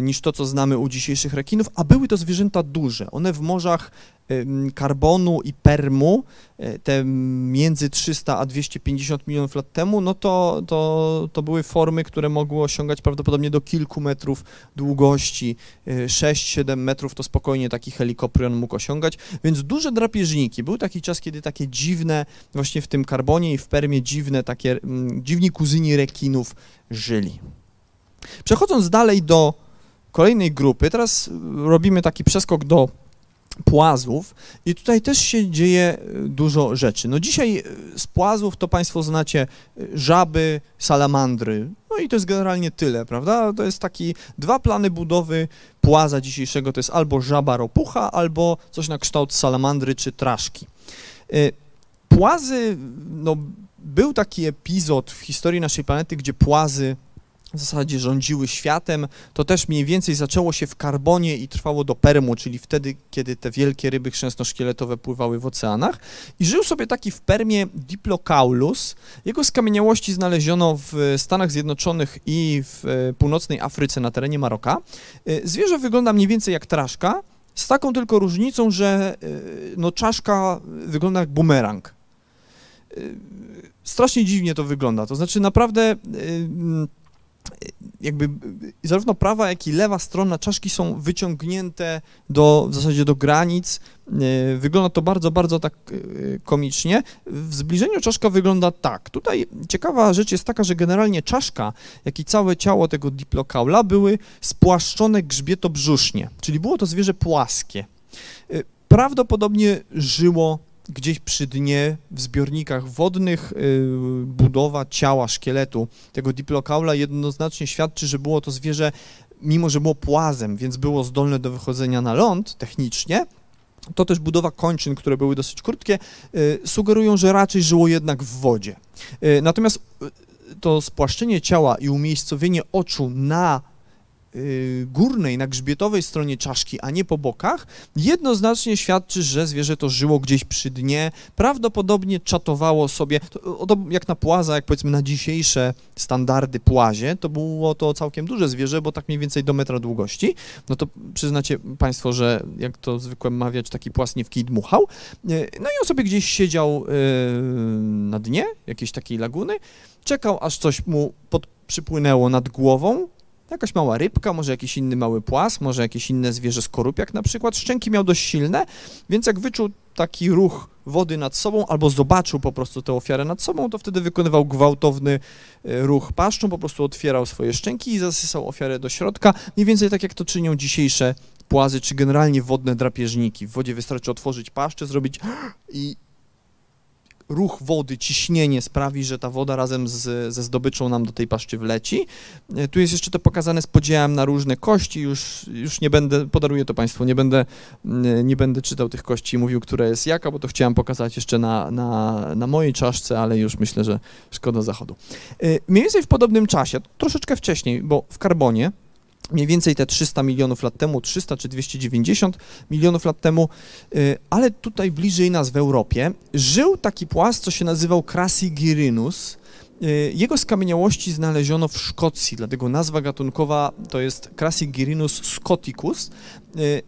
niż to, co znamy u dzisiejszych rekinów, a były to zwierzęta duże. One w morzach karbonu i permu, e, te między 300 a 250 milionów lat temu, no to, to, to były formy, które mogły osiągać prawdopodobnie do kilku metrów długości, 6-7 e, metrów to spokojnie taki helikopterion mógł osiągać, więc duże drapieżniki. Był taki czas, kiedy takie dziwne, właśnie w tym karbonie i w permie dziwne, takie dziwni kuzyni rekinów żyli. Przechodząc dalej do kolejnej grupy, teraz robimy taki przeskok do płazów i tutaj też się dzieje e, dużo rzeczy. No dzisiaj e, z płazów to Państwo znacie e, żaby, salamandry, no i to jest generalnie tyle, prawda? To jest taki dwa plany budowy płaza dzisiejszego, to jest albo żaba ropucha, albo coś na kształt salamandry czy traszki. Płazy, no był taki epizod w historii naszej planety, gdzie płazy w zasadzie rządziły światem, to też mniej więcej zaczęło się w Karbonie i trwało do Permu, czyli wtedy, kiedy te wielkie ryby chrzęsno-szkieletowe pływały w oceanach. I żył sobie taki w Permie Diplocaulus. Jego skamieniałości znaleziono w Stanach Zjednoczonych i w e, północnej Afryce na terenie Maroka. E, zwierzę wygląda mniej więcej jak traszka, z taką tylko różnicą, że e, no, czaszka wygląda jak bumerang. Strasznie dziwnie to wygląda, to znaczy naprawdę jakby zarówno prawa, jak i lewa strona czaszki są wyciągnięte do, w zasadzie do granic. E, wygląda to bardzo, bardzo tak e, komicznie. W zbliżeniu czaszka wygląda tak. Tutaj ciekawa rzecz jest taka, że generalnie czaszka, jak i całe ciało tego diplokaula były spłaszczone grzbietobrzusznie, czyli było to zwierzę płaskie. E, prawdopodobnie żyło gdzieś przy dnie w zbiornikach wodnych y, budowa ciała, szkieletu tego diplokaula jednoznacznie świadczy, że było to zwierzę, mimo że było płazem, więc było zdolne do wychodzenia na ląd technicznie, to też budowa kończyn, które były dosyć krótkie, y, sugerują, że raczej żyło jednak w wodzie. Y, natomiast to spłaszczenie ciała i umiejscowienie oczu na górnej, na grzbietowej stronie czaszki, a nie po bokach, jednoznacznie świadczy, że zwierzę to żyło gdzieś przy dnie, prawdopodobnie czatowało sobie, to, to jak na płaza, jak powiedzmy na dzisiejsze standardy płazie, to było to całkiem duże zwierzę, bo tak mniej więcej do metra długości, no to przyznacie Państwo, że jak to zwykle mawiać, taki płas nie w kij dmuchał, y, no i on sobie gdzieś siedział y, na dnie jakiejś takiej laguny, czekał, aż coś mu pod, przypłynęło nad głową, Jakaś mała rybka, może jakiś inny mały płas, może jakieś inne zwierzę skorupiak na przykład. Szczęki miał dość silne, więc jak wyczuł taki ruch wody nad sobą albo zobaczył po prostu tę ofiarę nad sobą, to wtedy wykonywał gwałtowny e, ruch paszczą, po prostu otwierał swoje szczęki i zasysał ofiarę do środka, mniej więcej tak jak to czynią dzisiejsze płazy, czy generalnie wodne drapieżniki. W wodzie wystarczy otworzyć paszczę, zrobić i ruch wody, ciśnienie sprawi, że ta woda razem z, ze zdobyczą nam do tej paszczy wleci. E, tu jest jeszcze to pokazane z podziałem na różne kości, już, już nie będę, podaruję to Państwu, nie będę, nie będę czytał tych kości i mówił, która jest jaka, bo to chciałem pokazać jeszcze na, na, na mojej czaszce, ale już myślę, że szkoda zachodu. E, mniej więcej w podobnym czasie, troszeczkę wcześniej, bo w karbonie, mniej więcej te 300 milionów lat temu, 300 czy 290 milionów lat temu, y, ale tutaj bliżej nas w Europie, żył taki płas, co się nazywał Crassigyrinus. Y, jego skamieniałości znaleziono w Szkocji, dlatego nazwa gatunkowa to jest Crassigyrinus scoticus. Y,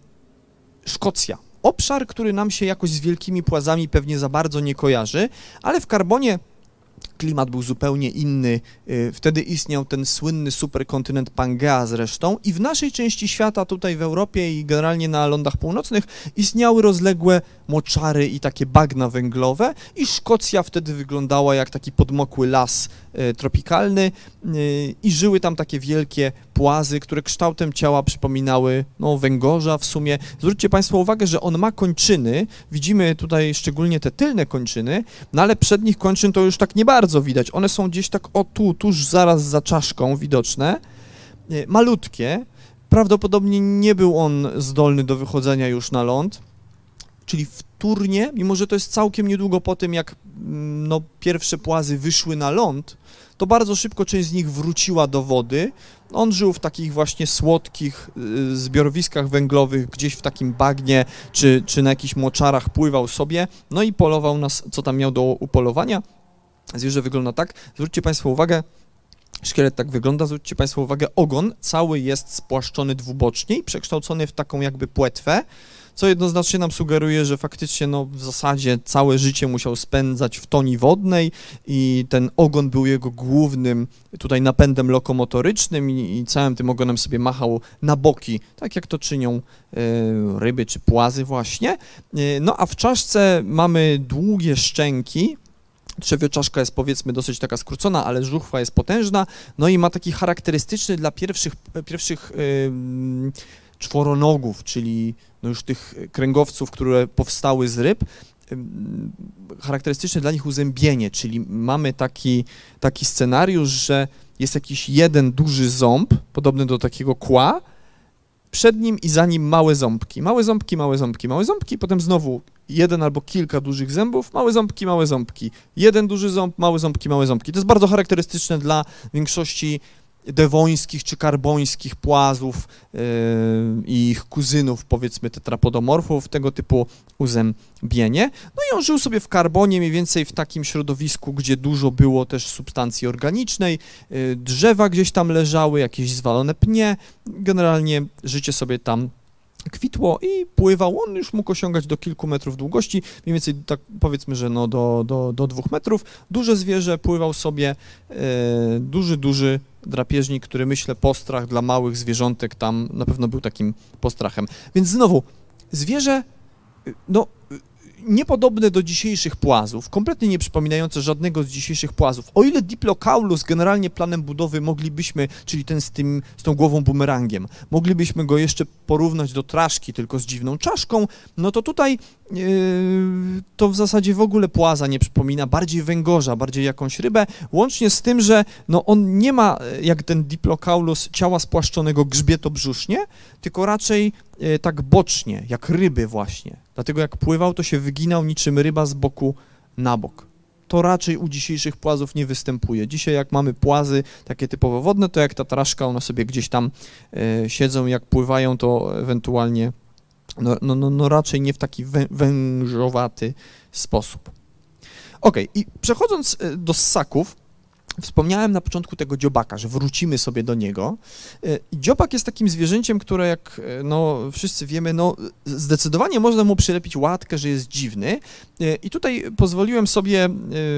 Szkocja. Obszar, który nam się jakoś z wielkimi płazami pewnie za bardzo nie kojarzy, ale w karbonie klimat był zupełnie inny. Y, wtedy istniał ten słynny superkontynent Pangea zresztą i w naszej części świata, tutaj w Europie i generalnie na lądach północnych istniały rozległe moczary i takie bagna węglowe i Szkocja wtedy wyglądała jak taki podmokły las e, tropikalny e, i żyły tam takie wielkie płazy, które kształtem ciała przypominały no, węgorza w sumie. Zwróćcie Państwo uwagę, że on ma kończyny, widzimy tutaj szczególnie te tylne kończyny, no ale przednich kończyn to już tak nie bardzo widać. One są gdzieś tak o tu, tuż zaraz za czaszką widoczne, e, malutkie, prawdopodobnie nie był on zdolny do wychodzenia już na ląd, czyli wtórnie, mimo że to jest całkiem niedługo po tym, jak mm, no, pierwsze płazy wyszły na ląd, to bardzo szybko część z nich wróciła do wody. On żył w takich właśnie słodkich y, zbiorowiskach węglowych, gdzieś w takim bagnie, czy, czy na jakichś moczarach pływał sobie, no i polował nas, co tam miał do upolowania. Zwierzę wygląda tak, zwróćcie Państwo uwagę, Szkielet tak wygląda, zwróćcie Państwo uwagę, ogon cały jest spłaszczony dwubocznie i przekształcony w taką jakby płetwę, co jednoznacznie nam sugeruje, że faktycznie no, w zasadzie całe życie musiał spędzać w toni wodnej i ten ogon był jego głównym tutaj napędem lokomotorycznym i, i całym tym ogonem sobie machał na boki, tak jak to czynią y, ryby czy płazy właśnie. Y, no a w czaszce mamy długie szczęki, Trzewioczaszka jest powiedzmy dosyć taka skrócona, ale żuchwa jest potężna, no i ma taki charakterystyczny dla pierwszych, pierwszych yy, czworonogów, czyli no już tych kręgowców, które powstały z ryb, charakterystyczne dla nich uzębienie, czyli mamy taki, taki scenariusz, że jest jakiś jeden duży ząb, podobny do takiego kła, przed nim i za nim małe ząbki. Małe ząbki, małe ząbki, małe ząbki, potem znowu jeden albo kilka dużych zębów, małe ząbki, małe ząbki. Jeden duży ząb, małe ząbki, małe ząbki. To jest bardzo charakterystyczne dla większości dewońskich czy karbońskich płazów yy, i ich kuzynów, powiedzmy tetrapodomorfów, tego typu uzębienie. No i on żył sobie w karbonie, mniej więcej w takim środowisku, gdzie dużo było też substancji organicznej, yy, drzewa gdzieś tam leżały, jakieś zwalone pnie, generalnie życie sobie tam kwitło i pływał. On już mógł osiągać do kilku metrów długości, mniej więcej tak powiedzmy, że no do, do, do dwóch metrów. Duże zwierzę pływał sobie, e, duży, duży drapieżnik, który myślę postrach dla małych zwierzątek tam na pewno był takim postrachem. Więc znowu, zwierzę, no niepodobne do dzisiejszych płazów, kompletnie nie przypominające żadnego z dzisiejszych płazów. O ile Diplocaulus generalnie planem budowy moglibyśmy, czyli ten z, tym, z tą głową bumerangiem, moglibyśmy go jeszcze porównać do traszki, tylko z dziwną czaszką, no to tutaj yy, to w zasadzie w ogóle płaza nie przypomina, bardziej węgorza, bardziej jakąś rybę, łącznie z tym, że no on nie ma, jak ten Diplocaulus, ciała spłaszczonego grzbietobrzusznie, tylko raczej yy, tak bocznie, jak ryby właśnie. Dlatego jak pływał, to się wyginał niczym ryba z boku na bok. To raczej u dzisiejszych płazów nie występuje. Dzisiaj jak mamy płazy takie typowo wodne, to jak ta traszka, one sobie gdzieś tam e, siedzą, jak pływają, to ewentualnie no, no, no, no raczej nie w taki wę, wężowaty sposób. Ok, i przechodząc e, do ssaków, Wspomniałem na początku tego dziobaka, że wrócimy sobie do niego. E, dziobak jest takim zwierzęciem, które jak e, no, wszyscy wiemy, no, zdecydowanie można mu przylepić łatkę, że jest dziwny. E, I tutaj pozwoliłem sobie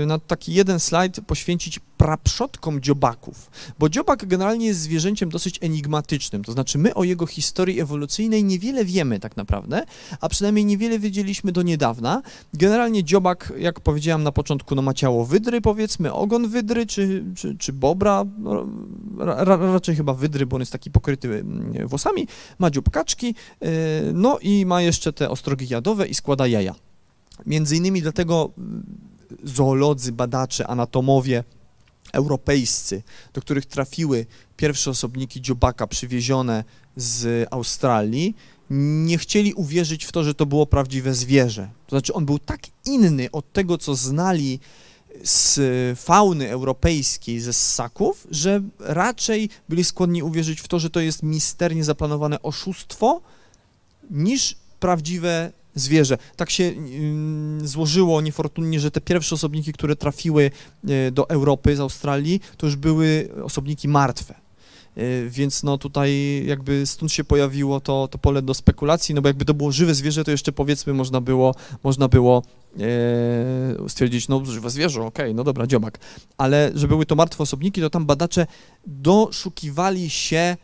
na taki jeden slajd poświęcić praprzodkom dziobaków, bo dziobak generalnie jest zwierzęciem dosyć enigmatycznym, to znaczy my o jego historii ewolucyjnej niewiele wiemy tak naprawdę, a przynajmniej niewiele wiedzieliśmy do niedawna. Generalnie dziobak, jak powiedziałem na początku, no ma ciało wydry powiedzmy, ogon wydry czy, czy, czy bobra, no, ra, raczej chyba wydry, bo on jest taki pokryty mm, włosami, ma dziób kaczki, yy, no i ma jeszcze te ostrogi jadowe i składa jaja. Między innymi dlatego mm, zoolodzy, badacze, anatomowie europejscy, do których trafiły pierwsze osobniki dziobaka przywiezione z Australii, nie chcieli uwierzyć w to, że to było prawdziwe zwierzę. To znaczy on był tak inny od tego, co znali z fauny europejskiej, ze ssaków, że raczej byli skłonni uwierzyć w to, że to jest misternie zaplanowane oszustwo, niż prawdziwe zwierzę. Tak się y, złożyło niefortunnie, że te pierwsze osobniki, które trafiły y, do Europy z Australii, to już były osobniki martwe. Y, więc no tutaj jakby stąd się pojawiło to, to pole do spekulacji, no bo jakby to było żywe zwierzę, to jeszcze powiedzmy można było, można było e, stwierdzić, no żywe zwierzę, okej, okay, no dobra, dziobak. Ale że były to martwe osobniki, to tam badacze doszukiwali się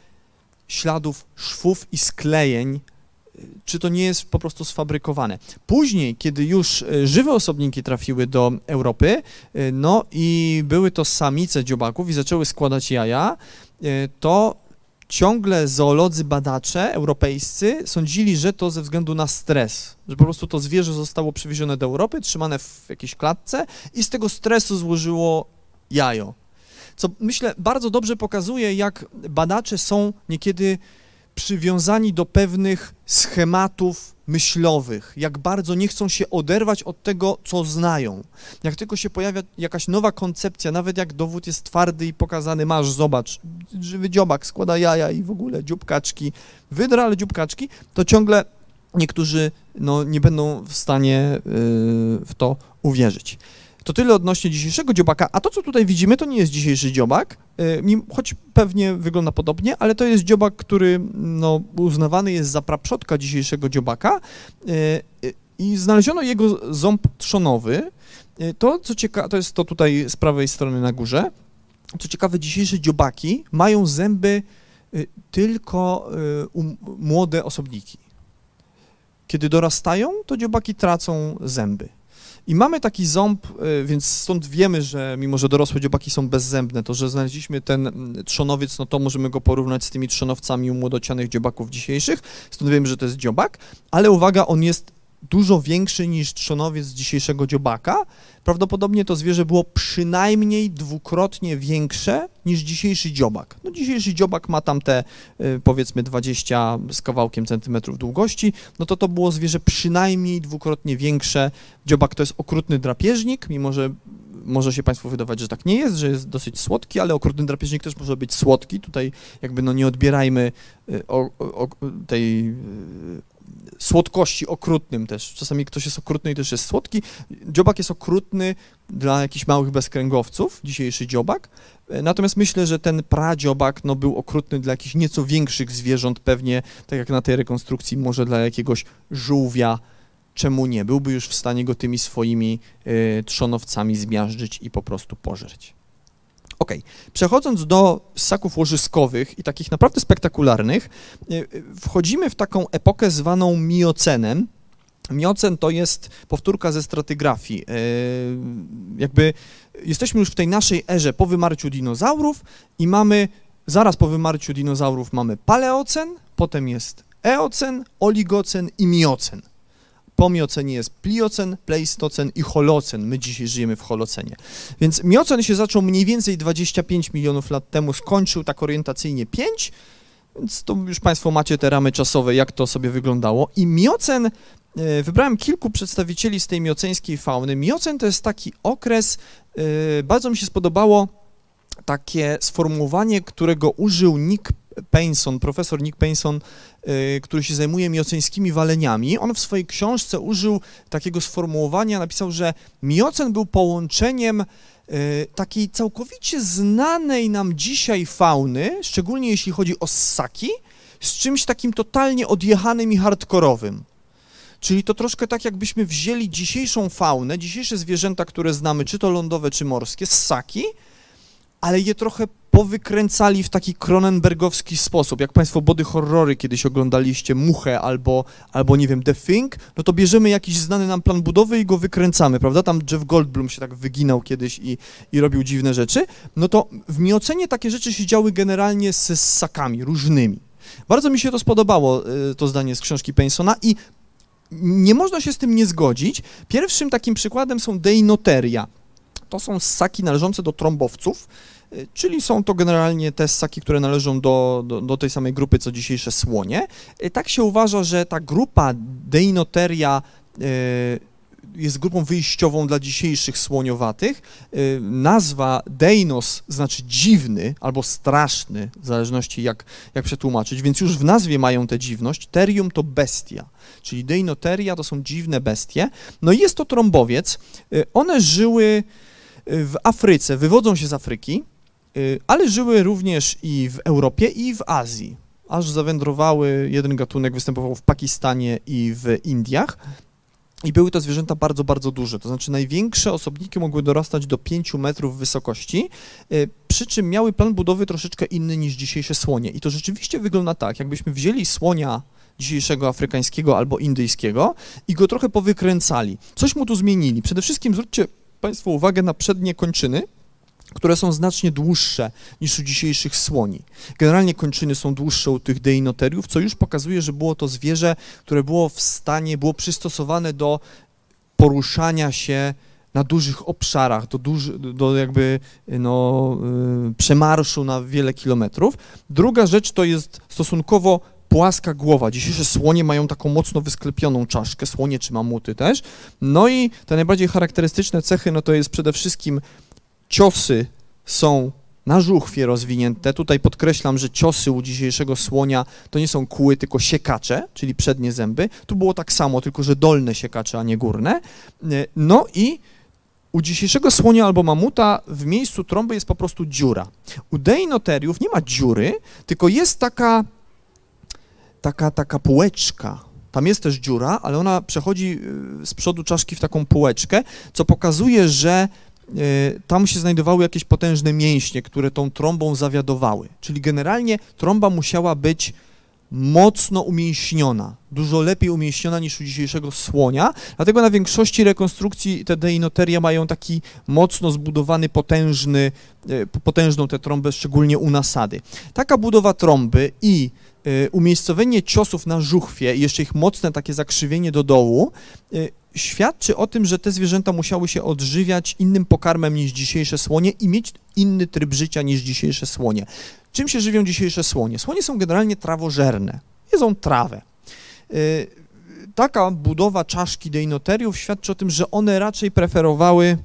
śladów szwów i sklejeń czy to nie jest po prostu sfabrykowane. Później, kiedy już e, żywe osobniki trafiły do Europy, e, no i były to samice dziobaków i zaczęły składać jaja, to ciągle zoolodzy badacze europejscy sądzili, że to ze względu na stres, że po prostu to zwierzę zostało przywiezione do Europy, trzymane w jakiejś klatce i z tego stresu złożyło jajo. Co myślę bardzo dobrze pokazuje, jak badacze są niekiedy przywiązani do pewnych schematów myślowych, jak bardzo nie chcą się oderwać od tego, co znają. Jak tylko się pojawia jakaś nowa koncepcja, nawet jak dowód jest twardy i pokazany, masz, zobacz, żywy dziobak składa jaja i w ogóle dzióbkaczki, wydra, ale dzióbkaczki, to ciągle niektórzy no, nie będą w stanie yy, w to uwierzyć. To tyle odnośnie dzisiejszego dziobaka, a to, co tutaj widzimy, to nie jest dzisiejszy dziobak, y, choć pewnie wygląda podobnie, ale to jest dziobak, który no, uznawany jest za praprzodka dzisiejszego dziobaka y, y, i znaleziono jego ząb trzonowy. To, co ciekawe, to jest to tutaj z prawej strony na górze. Co ciekawe, dzisiejsze dziobaki mają zęby tylko u młode osobniki. Kiedy dorastają, to dziobaki tracą zęby. I mamy taki ząb, e, więc stąd wiemy, że mimo, że dorosłe dziobaki są bezzębne, to że znaleźliśmy ten trzonowiec, no to możemy go porównać z tymi trzonowcami u młodocianych dziobaków dzisiejszych, stąd wiemy, że to jest dziobak, ale uwaga, on jest dużo większy niż trzonowiec dzisiejszego dziobaka. Prawdopodobnie to zwierzę było przynajmniej dwukrotnie większe niż dzisiejszy dziobak. No dzisiejszy dziobak ma tam te y, powiedzmy 20 z kawałkiem centymetrów długości, no to to było zwierzę przynajmniej dwukrotnie większe. Dziobak to jest okrutny drapieżnik, mimo że może się Państwu wydawać, że tak nie jest, że jest dosyć słodki, ale okrutny drapieżnik też może być słodki. Tutaj jakby no nie odbierajmy y, o, o, tej y, słodkości okrutnym też. Czasami ktoś jest okrutny i też jest słodki. Dziobak jest okrutny dla jakichś małych bezkręgowców, dzisiejszy dziobak. E, natomiast myślę, że ten pradziobak no, był okrutny dla jakichś nieco większych zwierząt, pewnie tak jak na tej rekonstrukcji, może dla jakiegoś żółwia, czemu nie? Byłby już w stanie go tymi swoimi y, trzonowcami zmiażdżyć i po prostu pożreć. Ok, przechodząc do ssaków łożyskowych i takich naprawdę spektakularnych, e, e, wchodzimy w taką epokę zwaną miocenem. Miocen to jest powtórka ze stratygrafii. E, jakby jesteśmy już w tej naszej erze po wymarciu dinozaurów i mamy, zaraz po wymarciu dinozaurów mamy paleocen, potem jest eocen, oligocen i miocen. Po miocenie jest pliocen, pleistocen i holocen. My dzisiaj żyjemy w holocenie. Więc miocen się zaczął mniej więcej 25 milionów lat temu, skończył tak orientacyjnie 5, więc to już Państwo macie te ramy czasowe, jak to sobie wyglądało. I miocen, e, wybrałem kilku przedstawicieli z tej mioceńskiej fauny. Miocen to jest taki okres, e, bardzo mi się spodobało takie sformułowanie, którego użył Nick Payson, profesor Nick Payson, który się zajmuje mioceńskimi waleniami, on w swojej książce użył takiego sformułowania, napisał, że miocen był połączeniem y, takiej całkowicie znanej nam dzisiaj fauny, szczególnie jeśli chodzi o ssaki, z czymś takim totalnie odjechanym i hardkorowym. Czyli to troszkę tak, jakbyśmy wzięli dzisiejszą faunę, dzisiejsze zwierzęta, które znamy, czy to lądowe, czy morskie, ssaki, ale je trochę powykręcali w taki Cronenbergowski sposób. Jak Państwo body horrory kiedyś oglądaliście, Muchę albo, albo nie wiem, The Thing, no to bierzemy jakiś znany nam plan budowy i go wykręcamy, prawda? Tam Jeff Goldblum się tak wyginał kiedyś i, i robił dziwne rzeczy. No to w miocenie takie rzeczy się działy generalnie z ssakami różnymi. Bardzo mi się to spodobało, y, to zdanie z książki Pensona i nie można się z tym nie zgodzić. Pierwszym takim przykładem są deinoteria. To są ssaki należące do trąbowców, czyli są to generalnie te ssaki, które należą do, do, do tej samej grupy, co dzisiejsze słonie. Y, tak się uważa, że ta grupa deinoteria jest grupą wyjściową dla dzisiejszych słoniowatych. Y, nazwa Deinos znaczy dziwny albo straszny, w zależności jak, jak przetłumaczyć, więc już w nazwie mają tę dziwność. Terium to bestia, czyli Deinoteria to są dziwne bestie. No i jest to trąbowiec. Y, one żyły y, w Afryce, wywodzą się z Afryki, ale żyły również i w Europie, i w Azji aż zawędrowały, jeden gatunek występował w Pakistanie i w Indiach. I były to zwierzęta bardzo, bardzo duże, to znaczy największe osobniki mogły dorastać do 5 metrów wysokości, y, przy czym miały plan budowy troszeczkę inny niż dzisiejsze słonie. I to rzeczywiście wygląda tak, jakbyśmy wzięli słonia dzisiejszego afrykańskiego albo indyjskiego i go trochę powykręcali. Coś mu tu zmienili. Przede wszystkim zwróćcie Państwo uwagę na przednie kończyny, które są znacznie dłuższe niż u dzisiejszych słoni. Generalnie kończyny są dłuższe u tych deinoteriów, co już pokazuje, że było to zwierzę, które było w stanie, było przystosowane do poruszania się na dużych obszarach, do, duży, do jakby no, yy, przemarszu na wiele kilometrów. Druga rzecz to jest stosunkowo płaska głowa. Dzisiejsze słonie mają taką mocno wysklepioną czaszkę, słonie czy mamuty też. No i te najbardziej charakterystyczne cechy, no to jest przede wszystkim ciosy są na żuchwie rozwinięte. Tutaj podkreślam, że ciosy u dzisiejszego słonia to nie są kły, tylko siekacze, czyli przednie zęby. Tu było tak samo, tylko że dolne siekacze, a nie górne. No i u dzisiejszego słonia albo mamuta w miejscu trąby jest po prostu dziura. U deinoteriów nie ma dziury, tylko jest taka, taka, taka półeczka. Tam jest też dziura, ale ona przechodzi y, z przodu czaszki w taką półeczkę, co pokazuje, że E, tam się znajdowały jakieś potężne mięśnie, które tą trąbą zawiadowały. Czyli generalnie trąba musiała być mocno umięśniona, dużo lepiej umięśniona niż u dzisiejszego słonia, dlatego na większości rekonstrukcji te deinoteria mają taki mocno zbudowany, potężny, e, potężną tę trąbę, szczególnie u nasady. Taka budowa trąby i e, umiejscowienie ciosów na żuchwie i jeszcze ich mocne takie zakrzywienie do dołu świadczy o tym, że te zwierzęta musiały się odżywiać innym pokarmem niż dzisiejsze słonie i mieć inny tryb życia niż dzisiejsze słonie. Czym się żywią dzisiejsze słonie? Słonie są generalnie trawożerne, jedzą trawę. Y, taka budowa czaszki deinoteriów świadczy o tym, że one raczej preferowały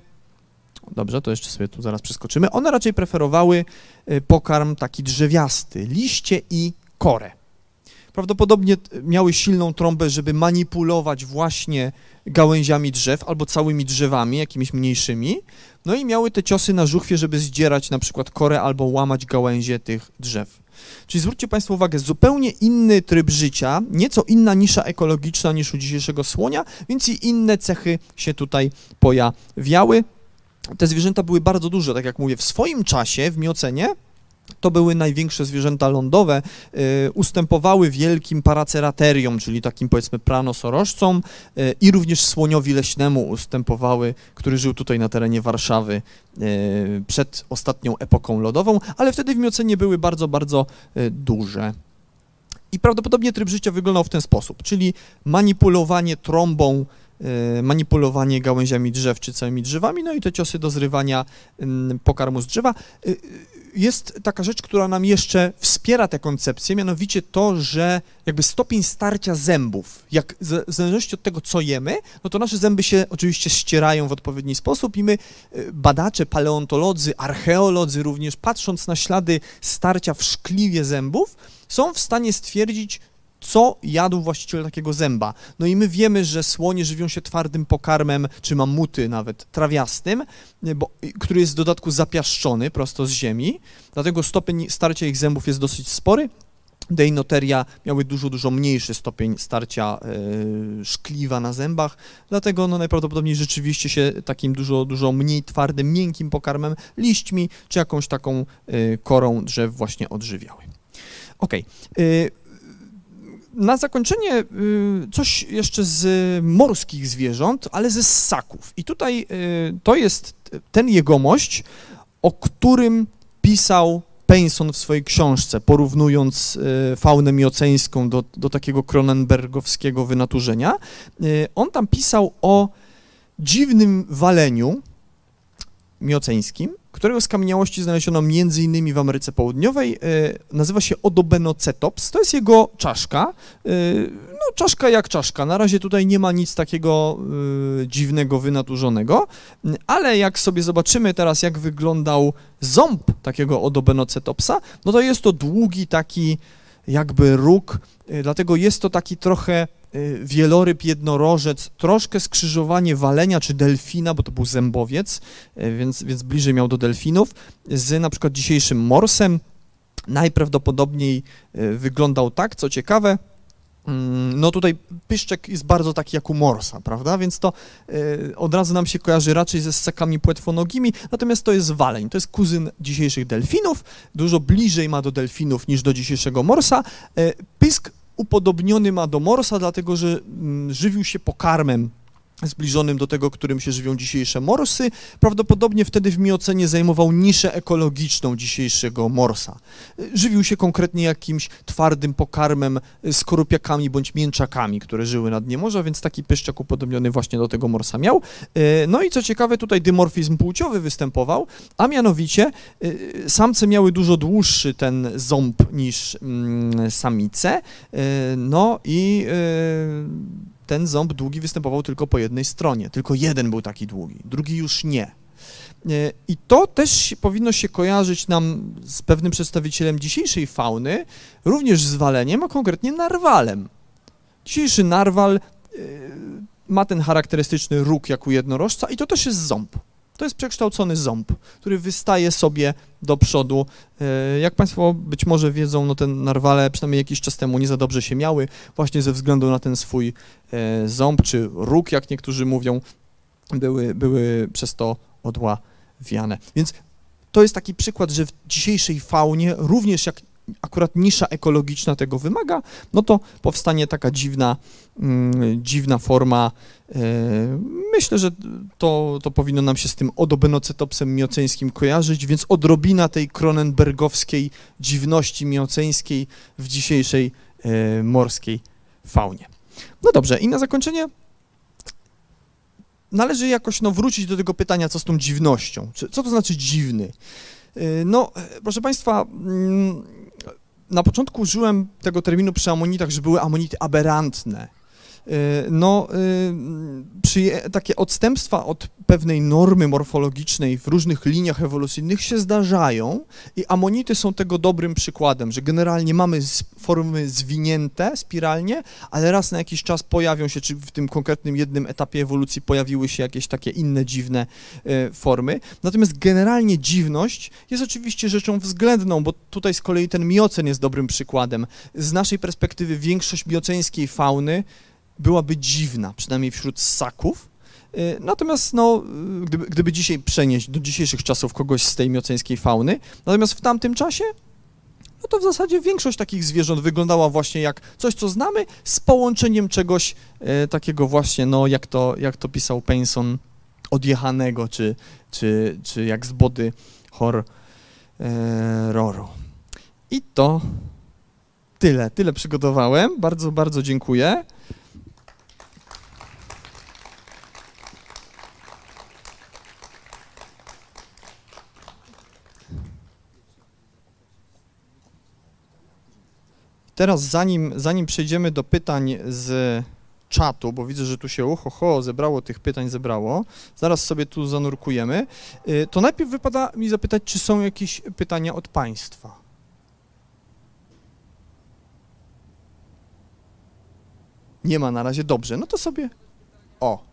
Dobrze, to jeszcze sobie tu zaraz przeskoczymy. One raczej preferowały y, pokarm taki drzewiasty, liście i korę. Prawdopodobnie miały silną trąbę, żeby manipulować właśnie gałęziami drzew albo całymi drzewami, jakimiś mniejszymi. No i miały te ciosy na żuchwie, żeby zdzierać na przykład korę albo łamać gałęzie tych drzew. Czyli zwróćcie Państwo uwagę, zupełnie inny tryb życia, nieco inna nisza ekologiczna niż u dzisiejszego słonia, więc i inne cechy się tutaj pojawiały. Te zwierzęta były bardzo duże, tak jak mówię, w swoim czasie, w miocenie, to były największe zwierzęta lądowe, y, ustępowały wielkim paracerateriom, czyli takim powiedzmy pranosorożcom y, i również słoniowi leśnemu ustępowały, który żył tutaj na terenie Warszawy y, przed ostatnią epoką lodową, ale wtedy w Miocenie były bardzo, bardzo duże. I prawdopodobnie tryb życia wyglądał w ten sposób, czyli manipulowanie trąbą manipulowanie gałęziami drzew czy całymi drzewami, no i te ciosy do zrywania pokarmu z drzewa jest taka rzecz, która nam jeszcze wspiera tę koncepcję, mianowicie to, że jakby stopień starcia zębów, jak w zależności od tego, co jemy, no to nasze zęby się oczywiście ścierają w odpowiedni sposób i my, y, badacze, paleontolodzy, archeolodzy również, patrząc na ślady starcia w szkliwie zębów, są w stanie stwierdzić, co jadł właściciel takiego zęba. No i my wiemy, że słonie żywią się twardym pokarmem, czy mamuty nawet, trawiastym, bo, który jest w dodatku zapiaszczony prosto z ziemi, dlatego stopień starcia ich zębów jest dosyć spory. Deinoteria miały dużo, dużo mniejszy stopień starcia y, szkliwa na zębach, dlatego no, najprawdopodobniej rzeczywiście się takim dużo, dużo mniej twardym, miękkim pokarmem, liśćmi czy jakąś taką y, korą drzew właśnie odżywiały. Okej. Okay na zakończenie y, coś jeszcze z morskich zwierząt, ale ze ssaków. I tutaj y, to jest ten jegomość, o którym pisał Penson w swojej książce, porównując y, faunę mioceńską do, do takiego kronenbergowskiego wynaturzenia. On tam pisał o dziwnym waleniu mioceńskim, którego skamieniałości znaleziono m.in. w Ameryce Południowej. E, nazywa się Odobenocetops. To jest jego czaszka. E, no, czaszka jak czaszka. Na razie tutaj nie ma nic takiego e, dziwnego, wynaturzonego, ale jak sobie zobaczymy teraz, jak wyglądał ząb takiego Odobenocetopsa, no to jest to długi taki jakby róg, dlatego jest to taki trochę wieloryb jednorożec, troszkę skrzyżowanie walenia czy delfina, bo to był zębowiec, y, więc, więc bliżej miał do delfinów, z na przykład dzisiejszym morsem. Najprawdopodobniej y, wyglądał tak, co ciekawe, mm, no tutaj pyszczek jest bardzo taki jak u morsa, prawda, więc to od razu nam się kojarzy raczej ze ssakami płetwonogimi, natomiast to jest waleń, to jest kuzyn dzisiejszych delfinów, dużo bliżej ma do delfinów niż do dzisiejszego morsa. pysk upodobniony ma do morsa, dlatego że mm, żywił się pokarmem zbliżonym do tego, którym się żywią dzisiejsze morsy. Prawdopodobnie wtedy w miocenie zajmował niszę ekologiczną dzisiejszego morsa. Żywił się konkretnie jakimś twardym pokarmem, skorupiakami bądź mięczakami, które żyły na dnie morza, więc taki pyszczak upodobniony właśnie do tego morsa miał. E, no i co ciekawe, tutaj dymorfizm płciowy występował, a mianowicie e, samce miały dużo dłuższy ten ząb niż mm, samice, no i ten ząb długi występował tylko po jednej stronie, tylko jeden był taki długi, drugi już nie. E, I to też powinno się kojarzyć nam z pewnym przedstawicielem dzisiejszej fauny, również z waleniem, a konkretnie narwalem. Dzisiejszy narwal e, ma ten charakterystyczny róg jak u jednorożca i to też jest ząb. To jest przekształcony ząb, który wystaje sobie do przodu. E, jak Państwo być może wiedzą, no ten narwale przynajmniej jakiś czas temu nie za dobrze się miały, właśnie ze względu na ten swój e, ząb, czy róg, jak niektórzy mówią, były, były przez to odławiane. Więc to jest taki przykład, że w dzisiejszej faunie, również jak akurat nisza ekologiczna tego wymaga, no to powstanie taka dziwna, mm, dziwna forma. E, myślę, że to, to powinno nam się z tym odobenocetopsem mioceńskim kojarzyć, więc odrobina tej kronenbergowskiej dziwności mioceńskiej w dzisiejszej e, morskiej faunie. No dobrze, i na zakończenie należy jakoś no, wrócić do tego pytania, co z tą dziwnością. Co to znaczy dziwny? E, no, proszę Państwa, mm, na początku użyłem tego terminu przy amonitach, że były amonity aberrantne. Y, no, y, takie odstępstwa od pewnej normy morfologicznej w różnych liniach ewolucyjnych się zdarzają i amonity są tego dobrym przykładem, że generalnie mamy formy zwinięte spiralnie, ale raz na jakiś czas pojawią się, czy w tym konkretnym jednym etapie ewolucji pojawiły się jakieś takie inne dziwne y, formy. Natomiast generalnie dziwność jest oczywiście rzeczą względną, bo tutaj z kolei ten miocen jest dobrym przykładem. Z naszej perspektywy większość mioceńskiej fauny byłaby dziwna, przynajmniej wśród ssaków. Y, natomiast no, gdyby, gdyby dzisiaj przenieść do dzisiejszych czasów kogoś z tej mioceńskiej fauny, natomiast w tamtym czasie no to w zasadzie większość takich zwierząt wyglądała właśnie jak coś, co znamy, z połączeniem czegoś e, takiego właśnie, no jak to, jak to pisał Penson, odjechanego, czy, czy, czy jak z body horroru. E, I to tyle, tyle przygotowałem. Bardzo, bardzo dziękuję. Teraz zanim, zanim przejdziemy do pytań z czatu, bo widzę, że tu się oho, ho, zebrało tych pytań, zebrało, zaraz sobie tu zanurkujemy, y, to najpierw wypada mi zapytać, czy są jakieś pytania od Państwa? Nie ma na razie, dobrze, no to sobie, o,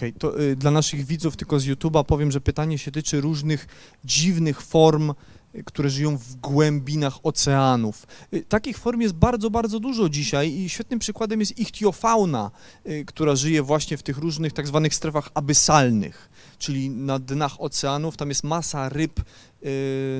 Okej, to y, dla naszych widzów tylko z YouTube'a powiem, że pytanie się tyczy różnych dziwnych form, y, które żyją w głębinach oceanów. Y, takich form jest bardzo, bardzo dużo dzisiaj i świetnym przykładem jest ichtiofauna, y, która żyje właśnie w tych różnych tak zwanych strefach abysalnych, czyli na dnach oceanów. Tam jest masa ryb,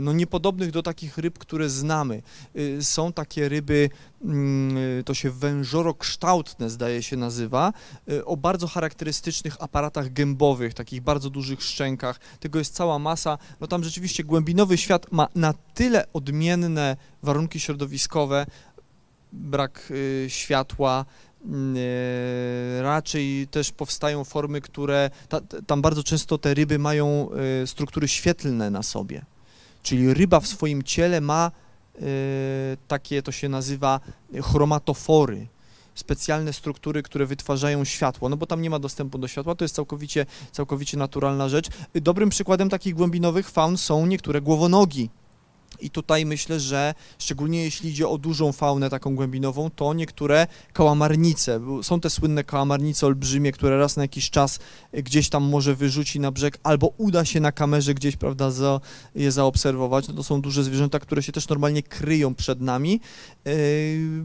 no niepodobnych do takich ryb, które znamy. Y, Są takie ryby, mm, y, to się wężorokształtne zdaje się nazywa, y, o bardzo charakterystycznych aparatach gębowych, takich bardzo dużych szczękach. Tego jest cała masa. No tam rzeczywiście głębinowy świat ma na tyle odmienne warunki środowiskowe, brak y, światła, y, raczej też powstają formy, które, ta, tam bardzo często te ryby mają y, struktury świetlne na sobie. Czyli ryba w swoim ciele ma y, takie, to się nazywa chromatofory, specjalne struktury, które wytwarzają światło, no bo tam nie ma dostępu do światła, to jest całkowicie, całkowicie naturalna rzecz. Dobrym przykładem takich głębinowych faun są niektóre głowonogi. I tutaj myślę, że szczególnie jeśli idzie o dużą faunę taką głębinową, to niektóre kałamarnice, są te słynne kałamarnice olbrzymie, które raz na jakiś czas y, gdzieś tam może wyrzuci na brzeg, albo uda się na kamerze gdzieś, prawda, za, je zaobserwować. No to są duże zwierzęta, które się też normalnie kryją przed nami. Yy,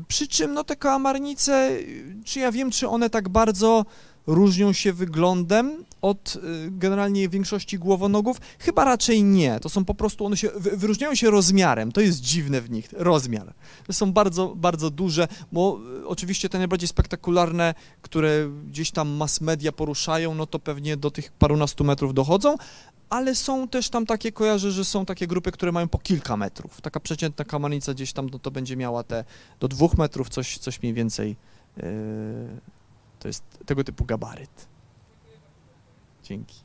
przy czym no te kałamarnice, czy ja wiem, czy one tak bardzo różnią się wyglądem od y, generalnie większości głowonogów? Chyba raczej nie. To są po prostu, one się wy- wyróżniają się rozmiarem. To jest dziwne w nich, rozmiar. To są bardzo, bardzo duże, bo y, oczywiście te najbardziej spektakularne, które gdzieś tam mass media poruszają, no to pewnie do tych parunastu metrów dochodzą, ale są też tam takie, kojarzę, że są takie grupy, które mają po kilka metrów. Taka przeciętna kamanica gdzieś tam, no to będzie miała te do dwóch metrów, coś, coś mniej więcej. To jest tego typu gabaryt. Dzięki.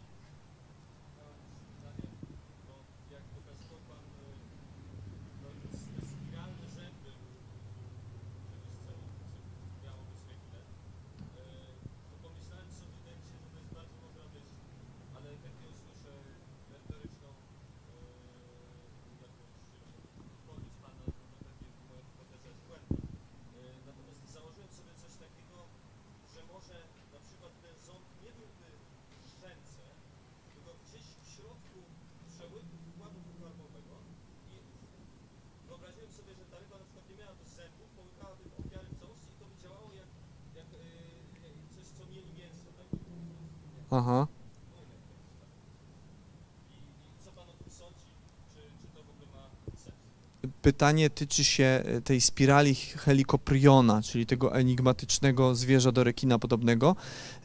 Pytanie tyczy się e, tej spirali helikopriona, czyli tego enigmatycznego zwierza do rekina podobnego.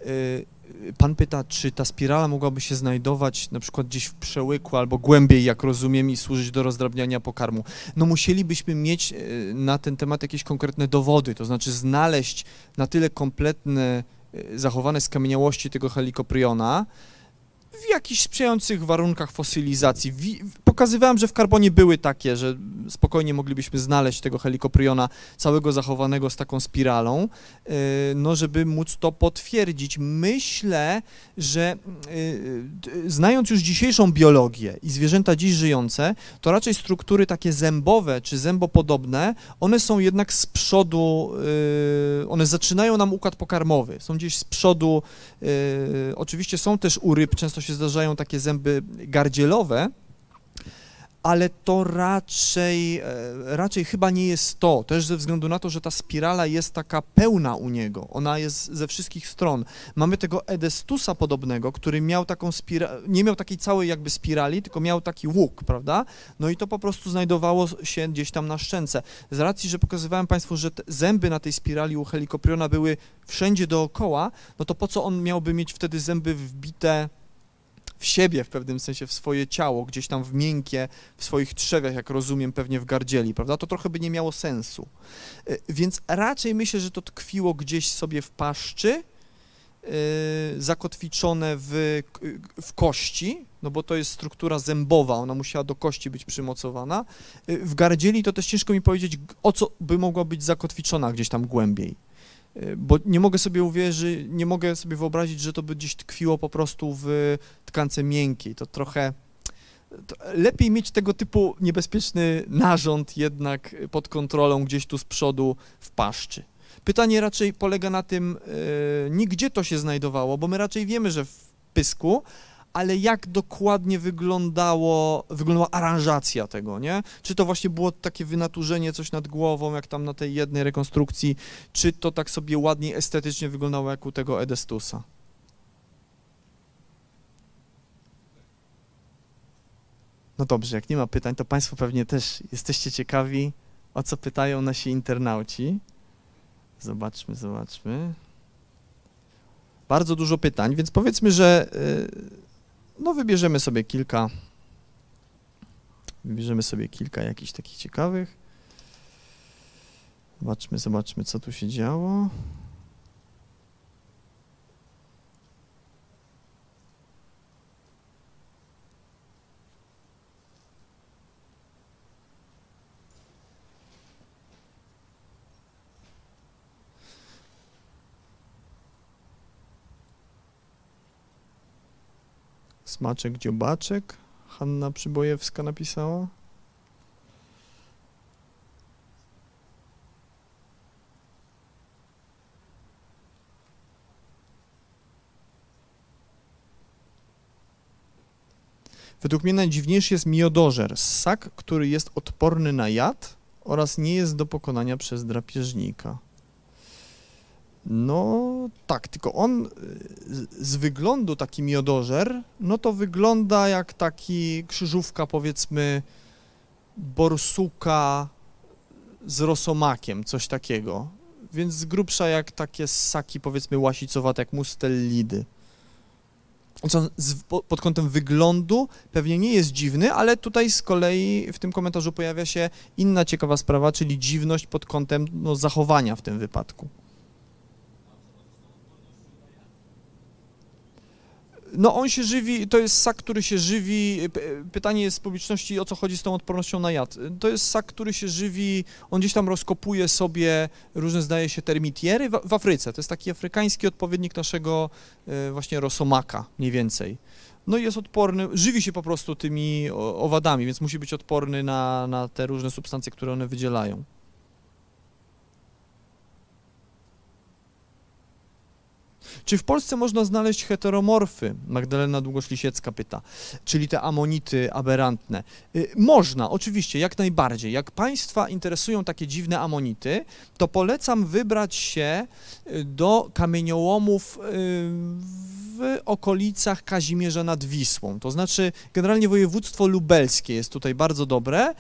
E, Pan pyta, czy ta spirala mogłaby się znajdować na przykład gdzieś w przełyku albo głębiej, jak rozumiem, i służyć do rozdrabniania pokarmu. No musielibyśmy mieć e, na ten temat jakieś konkretne dowody, to znaczy znaleźć na tyle kompletne zachowane skamieniałości tego helikopriona w jakichś sprzyjających warunkach fosylizacji. Pokazywałem, że w karbonie były takie, że spokojnie moglibyśmy znaleźć tego helikopriona całego zachowanego z taką spiralą, yy, no żeby móc to potwierdzić. Myślę, że yy, d- znając już dzisiejszą biologię i zwierzęta dziś żyjące, to raczej struktury takie zębowe czy zębopodobne, one są jednak z przodu, one zaczynają nam układ pokarmowy, są gdzieś z przodu, oczywiście są też u ryb, często się zdarzają takie zęby gardzielowe, ale to raczej, e, raczej chyba nie jest to, też ze względu na to, że ta spirala jest taka pełna u niego, ona jest ze wszystkich stron. Mamy tego Edestusa podobnego, który miał taką spiralę, nie miał takiej całej jakby spirali, tylko miał taki łuk, prawda? No i to po prostu znajdowało się gdzieś tam na szczęce. Z racji, że pokazywałem Państwu, że zęby na tej spirali u helikopriona były wszędzie dookoła, no to po co on miałby mieć wtedy zęby wbite w siebie w pewnym sensie, w swoje ciało, gdzieś tam w miękkie, w swoich trzewiach, jak rozumiem, pewnie w gardzieli, prawda? To trochę by nie miało sensu. E, więc raczej myślę, że to tkwiło gdzieś sobie w paszczy, Y, zakotwiczone w, w kości, no bo to jest struktura zębowa, ona musiała do kości być przymocowana. Y, w gardzieli to też ciężko mi powiedzieć, o co by mogła być zakotwiczona gdzieś tam głębiej. Y, bo nie mogę sobie uwierzyć, nie mogę sobie wyobrazić, że to by gdzieś tkwiło po prostu w tkance miękkiej. To trochę to lepiej mieć tego typu niebezpieczny narząd jednak pod kontrolą gdzieś tu z przodu w paszczy. Pytanie raczej polega na tym, yy, nie gdzie to się znajdowało, bo my raczej wiemy, że w pysku, ale jak dokładnie wyglądało, wyglądała aranżacja tego, nie? Czy to właśnie było takie wynaturzenie, coś nad głową, jak tam na tej jednej rekonstrukcji, czy to tak sobie ładnie, estetycznie wyglądało jak u tego Edestusa? No dobrze, jak nie ma pytań, to Państwo pewnie też jesteście ciekawi, o co pytają nasi internauci. Zobaczmy, zobaczmy. Bardzo dużo pytań, więc powiedzmy, że y, no wybierzemy sobie kilka. Wybierzemy sobie kilka jakichś takich ciekawych. Zobaczmy, zobaczmy, co tu się działo. Smaczek dziobaczek, Hanna Przybojewska napisała. Według mnie najdziwniejszy jest miodożer, ssak, który jest odporny na jad oraz nie jest do pokonania przez drapieżnika. No tak, tylko on y, z wyglądu taki miodożer, no to wygląda jak taki krzyżówka powiedzmy borsuka z rosomakiem, coś takiego. Więc z grubsza jak takie ssaki powiedzmy łasicowate, jak mustellidy. Co pod kątem wyglądu pewnie nie jest dziwny, ale tutaj z kolei w tym komentarzu pojawia się inna ciekawa sprawa, czyli dziwność pod kątem no, zachowania w tym wypadku. No on się żywi, to jest sak, który się żywi, pytanie jest z publiczności, o co chodzi z tą odpornością na jad. To jest sak, który się żywi, on gdzieś tam rozkopuje sobie różne, zdaje się, termitiery w, w Afryce. To jest taki afrykański odpowiednik naszego e, właśnie rosomaka, mniej więcej. No i jest odporny, żywi się po prostu tymi owadami, więc musi być odporny na, na te różne substancje, które one wydzielają. Czy w Polsce można znaleźć heteromorfy? Magdalena Długoszlisiecka pyta, czyli te amonity aberrantne. Y, można, oczywiście, jak najbardziej. Jak Państwa interesują takie dziwne amonity, to polecam wybrać się y, do kamieniołomów y, w okolicach Kazimierza nad Wisłą. To znaczy, generalnie województwo lubelskie jest tutaj bardzo dobre,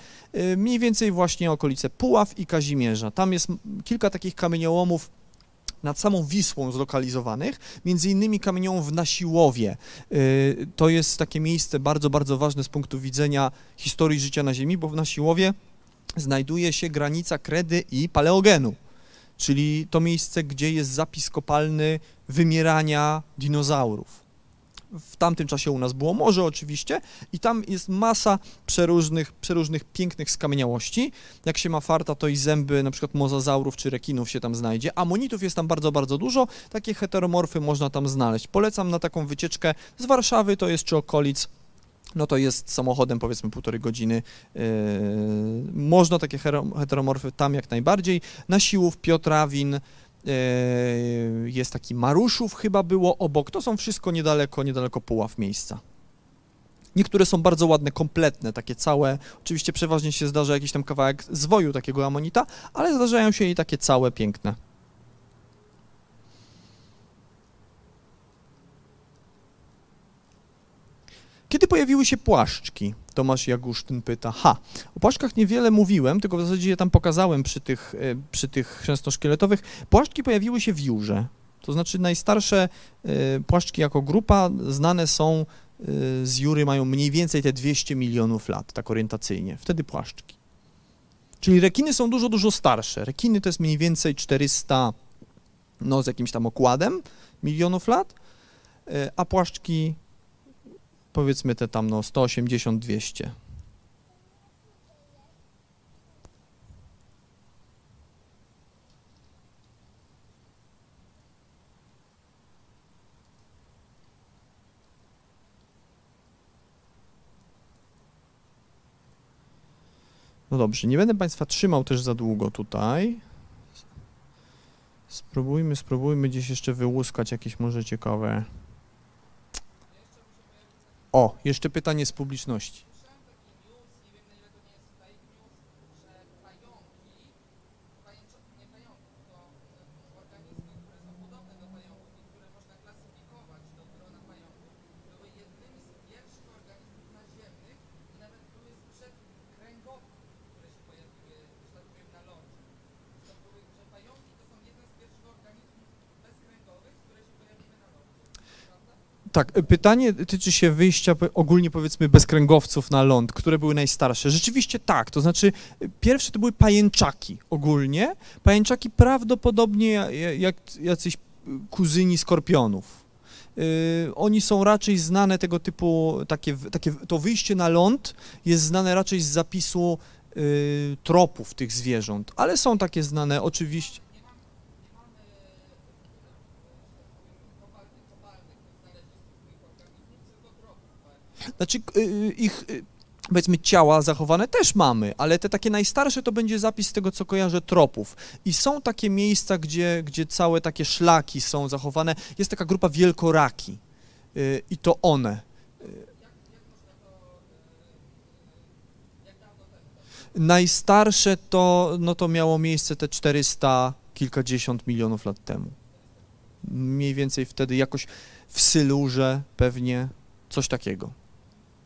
mniej więcej właśnie okolice Puław i Kazimierza. Tam jest kilka takich kamieniołomów nad samą Wisłą zlokalizowanych, między innymi kamienią w Nasiłowie. Y, to jest takie miejsce bardzo, bardzo ważne z punktu widzenia historii życia na Ziemi, bo w Nasiłowie znajduje się granica kredy i paleogenu, czyli to miejsce, gdzie jest zapis kopalny wymierania dinozaurów w tamtym czasie u nas było morze oczywiście i tam jest masa przeróżnych, przeróżnych pięknych skamieniałości. Jak się ma farta, to i zęby na przykład mozazaurów czy rekinów się tam znajdzie. Amonitów jest tam bardzo, bardzo dużo. Takie heteromorfy można tam znaleźć. Polecam na taką wycieczkę z Warszawy, to jest czy okolic no to jest samochodem powiedzmy półtorej godziny. Yy, można takie heteromorfy tam jak najbardziej. Na Siłów, Piotrawin, jest taki Maruszów chyba było obok, to są wszystko niedaleko, niedaleko Puław miejsca. Niektóre są bardzo ładne, kompletne, takie całe. Oczywiście przeważnie się zdarza jakiś tam kawałek zwoju takiego amonita, ale zdarzają się i takie całe, piękne. Kiedy pojawiły się płaszczki? Tomasz Jagusztyn pyta. Ha, o płaszczkach niewiele mówiłem, tylko w zasadzie je tam pokazałem przy tych, e, przy tych chrzęstno-szkieletowych. Płaszczki pojawiły się w Jurze. To znaczy najstarsze e, płaszczki jako grupa znane są y, z Jury mają mniej więcej te 200 milionów lat, tak orientacyjnie. Wtedy płaszczki. Czyli rekiny są dużo, dużo starsze. Rekiny to jest mniej więcej 400, no z jakimś tam okładem milionów lat, a płaszczki powiedzmy te tam no 180-200. No dobrze, nie będę Państwa trzymał też za długo tutaj. Spróbujmy, spróbujmy gdzieś jeszcze wyłuskać jakieś może ciekawe. O, jeszcze pytanie z publiczności. Tak, pytanie tyczy się wyjścia ogólnie powiedzmy bezkręgowców na ląd, które były najstarsze. Rzeczywiście tak, to znaczy y, pierwsze to były pajęczaki ogólnie. Pajęczaki prawdopodobnie ja- ja- jak jacyś y, kuzyni skorpionów. Oni są raczej znane tego typu, takie, takie, to wyjście na ląd jest znane raczej z zapisu tropów tych zwierząt, ale są takie znane oczywiście. Znaczy y, ich y, powiedzmy ciała zachowane też mamy, ale te takie najstarsze to będzie zapis tego, co kojarzę, tropów. I są takie miejsca, gdzie, gdzie całe takie szlaki są zachowane. Jest taka grupa wielkoraki y, i to one. Najstarsze to, no to miało miejsce te 400 kilkadziesiąt milionów lat temu. Mniej więcej wtedy jakoś w Sylurze pewnie coś takiego.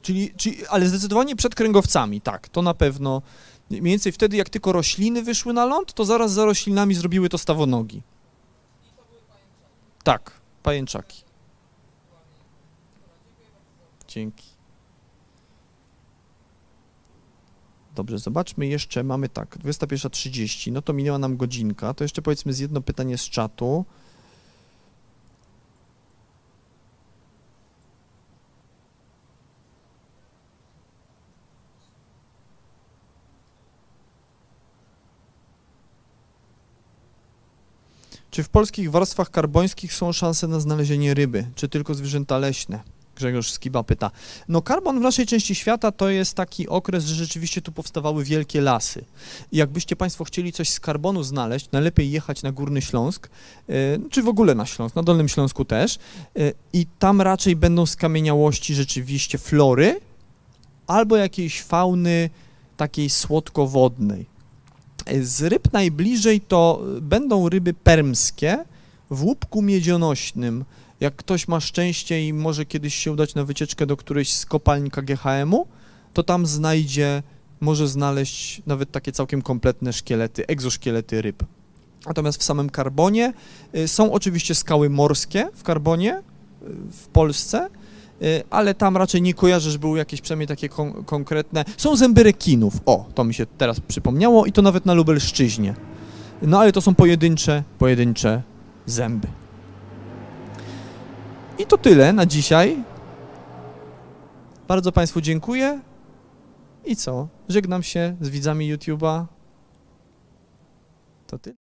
Czyli, czyli, ale zdecydowanie przed kręgowcami, tak, to na pewno. Mniej więcej wtedy, jak tylko rośliny wyszły na ląd, to zaraz za roślinami zrobiły to stawonogi. Tak, pajęczaki. Dzięki. Dobrze, zobaczmy jeszcze, mamy tak, 21.30, no to minęła nam godzinka, to jeszcze powiedzmy z jedno pytanie z czatu. Czy w polskich warstwach karbońskich są szanse na znalezienie ryby, czy tylko zwierzęta leśne? Grzegorz Skiba pyta. No karbon w naszej części świata to jest taki okres, że rzeczywiście tu powstawały wielkie lasy. I jakbyście Państwo chcieli coś z karbonu znaleźć, najlepiej jechać na Górny Śląsk, e, czy w ogóle na Śląsk, na Dolnym Śląsku też e, i tam raczej będą skamieniałości rzeczywiście flory albo jakiejś fauny takiej słodkowodnej. Z ryb najbliżej to będą ryby permskie w łupku miedzionośnym. Jak ktoś ma szczęście i może kiedyś się udać na wycieczkę do którejś z kopalni KGHM-u, to tam znajdzie, może znaleźć nawet takie całkiem kompletne szkielety, egzoszkielety ryb. Natomiast w samym karbonie y, są oczywiście skały morskie w karbonie y, w Polsce, ale tam raczej nie kojarzę, że były jakieś przynajmniej takie kon konkretne. Są zęby rekinów, o, to mi się teraz przypomniało i to nawet na Lubelszczyźnie. No ale to są pojedyncze, pojedyncze zęby. I to tyle na dzisiaj. Bardzo Państwu dziękuję. I co? Żegnam się z widzami YouTube'a. To tyle.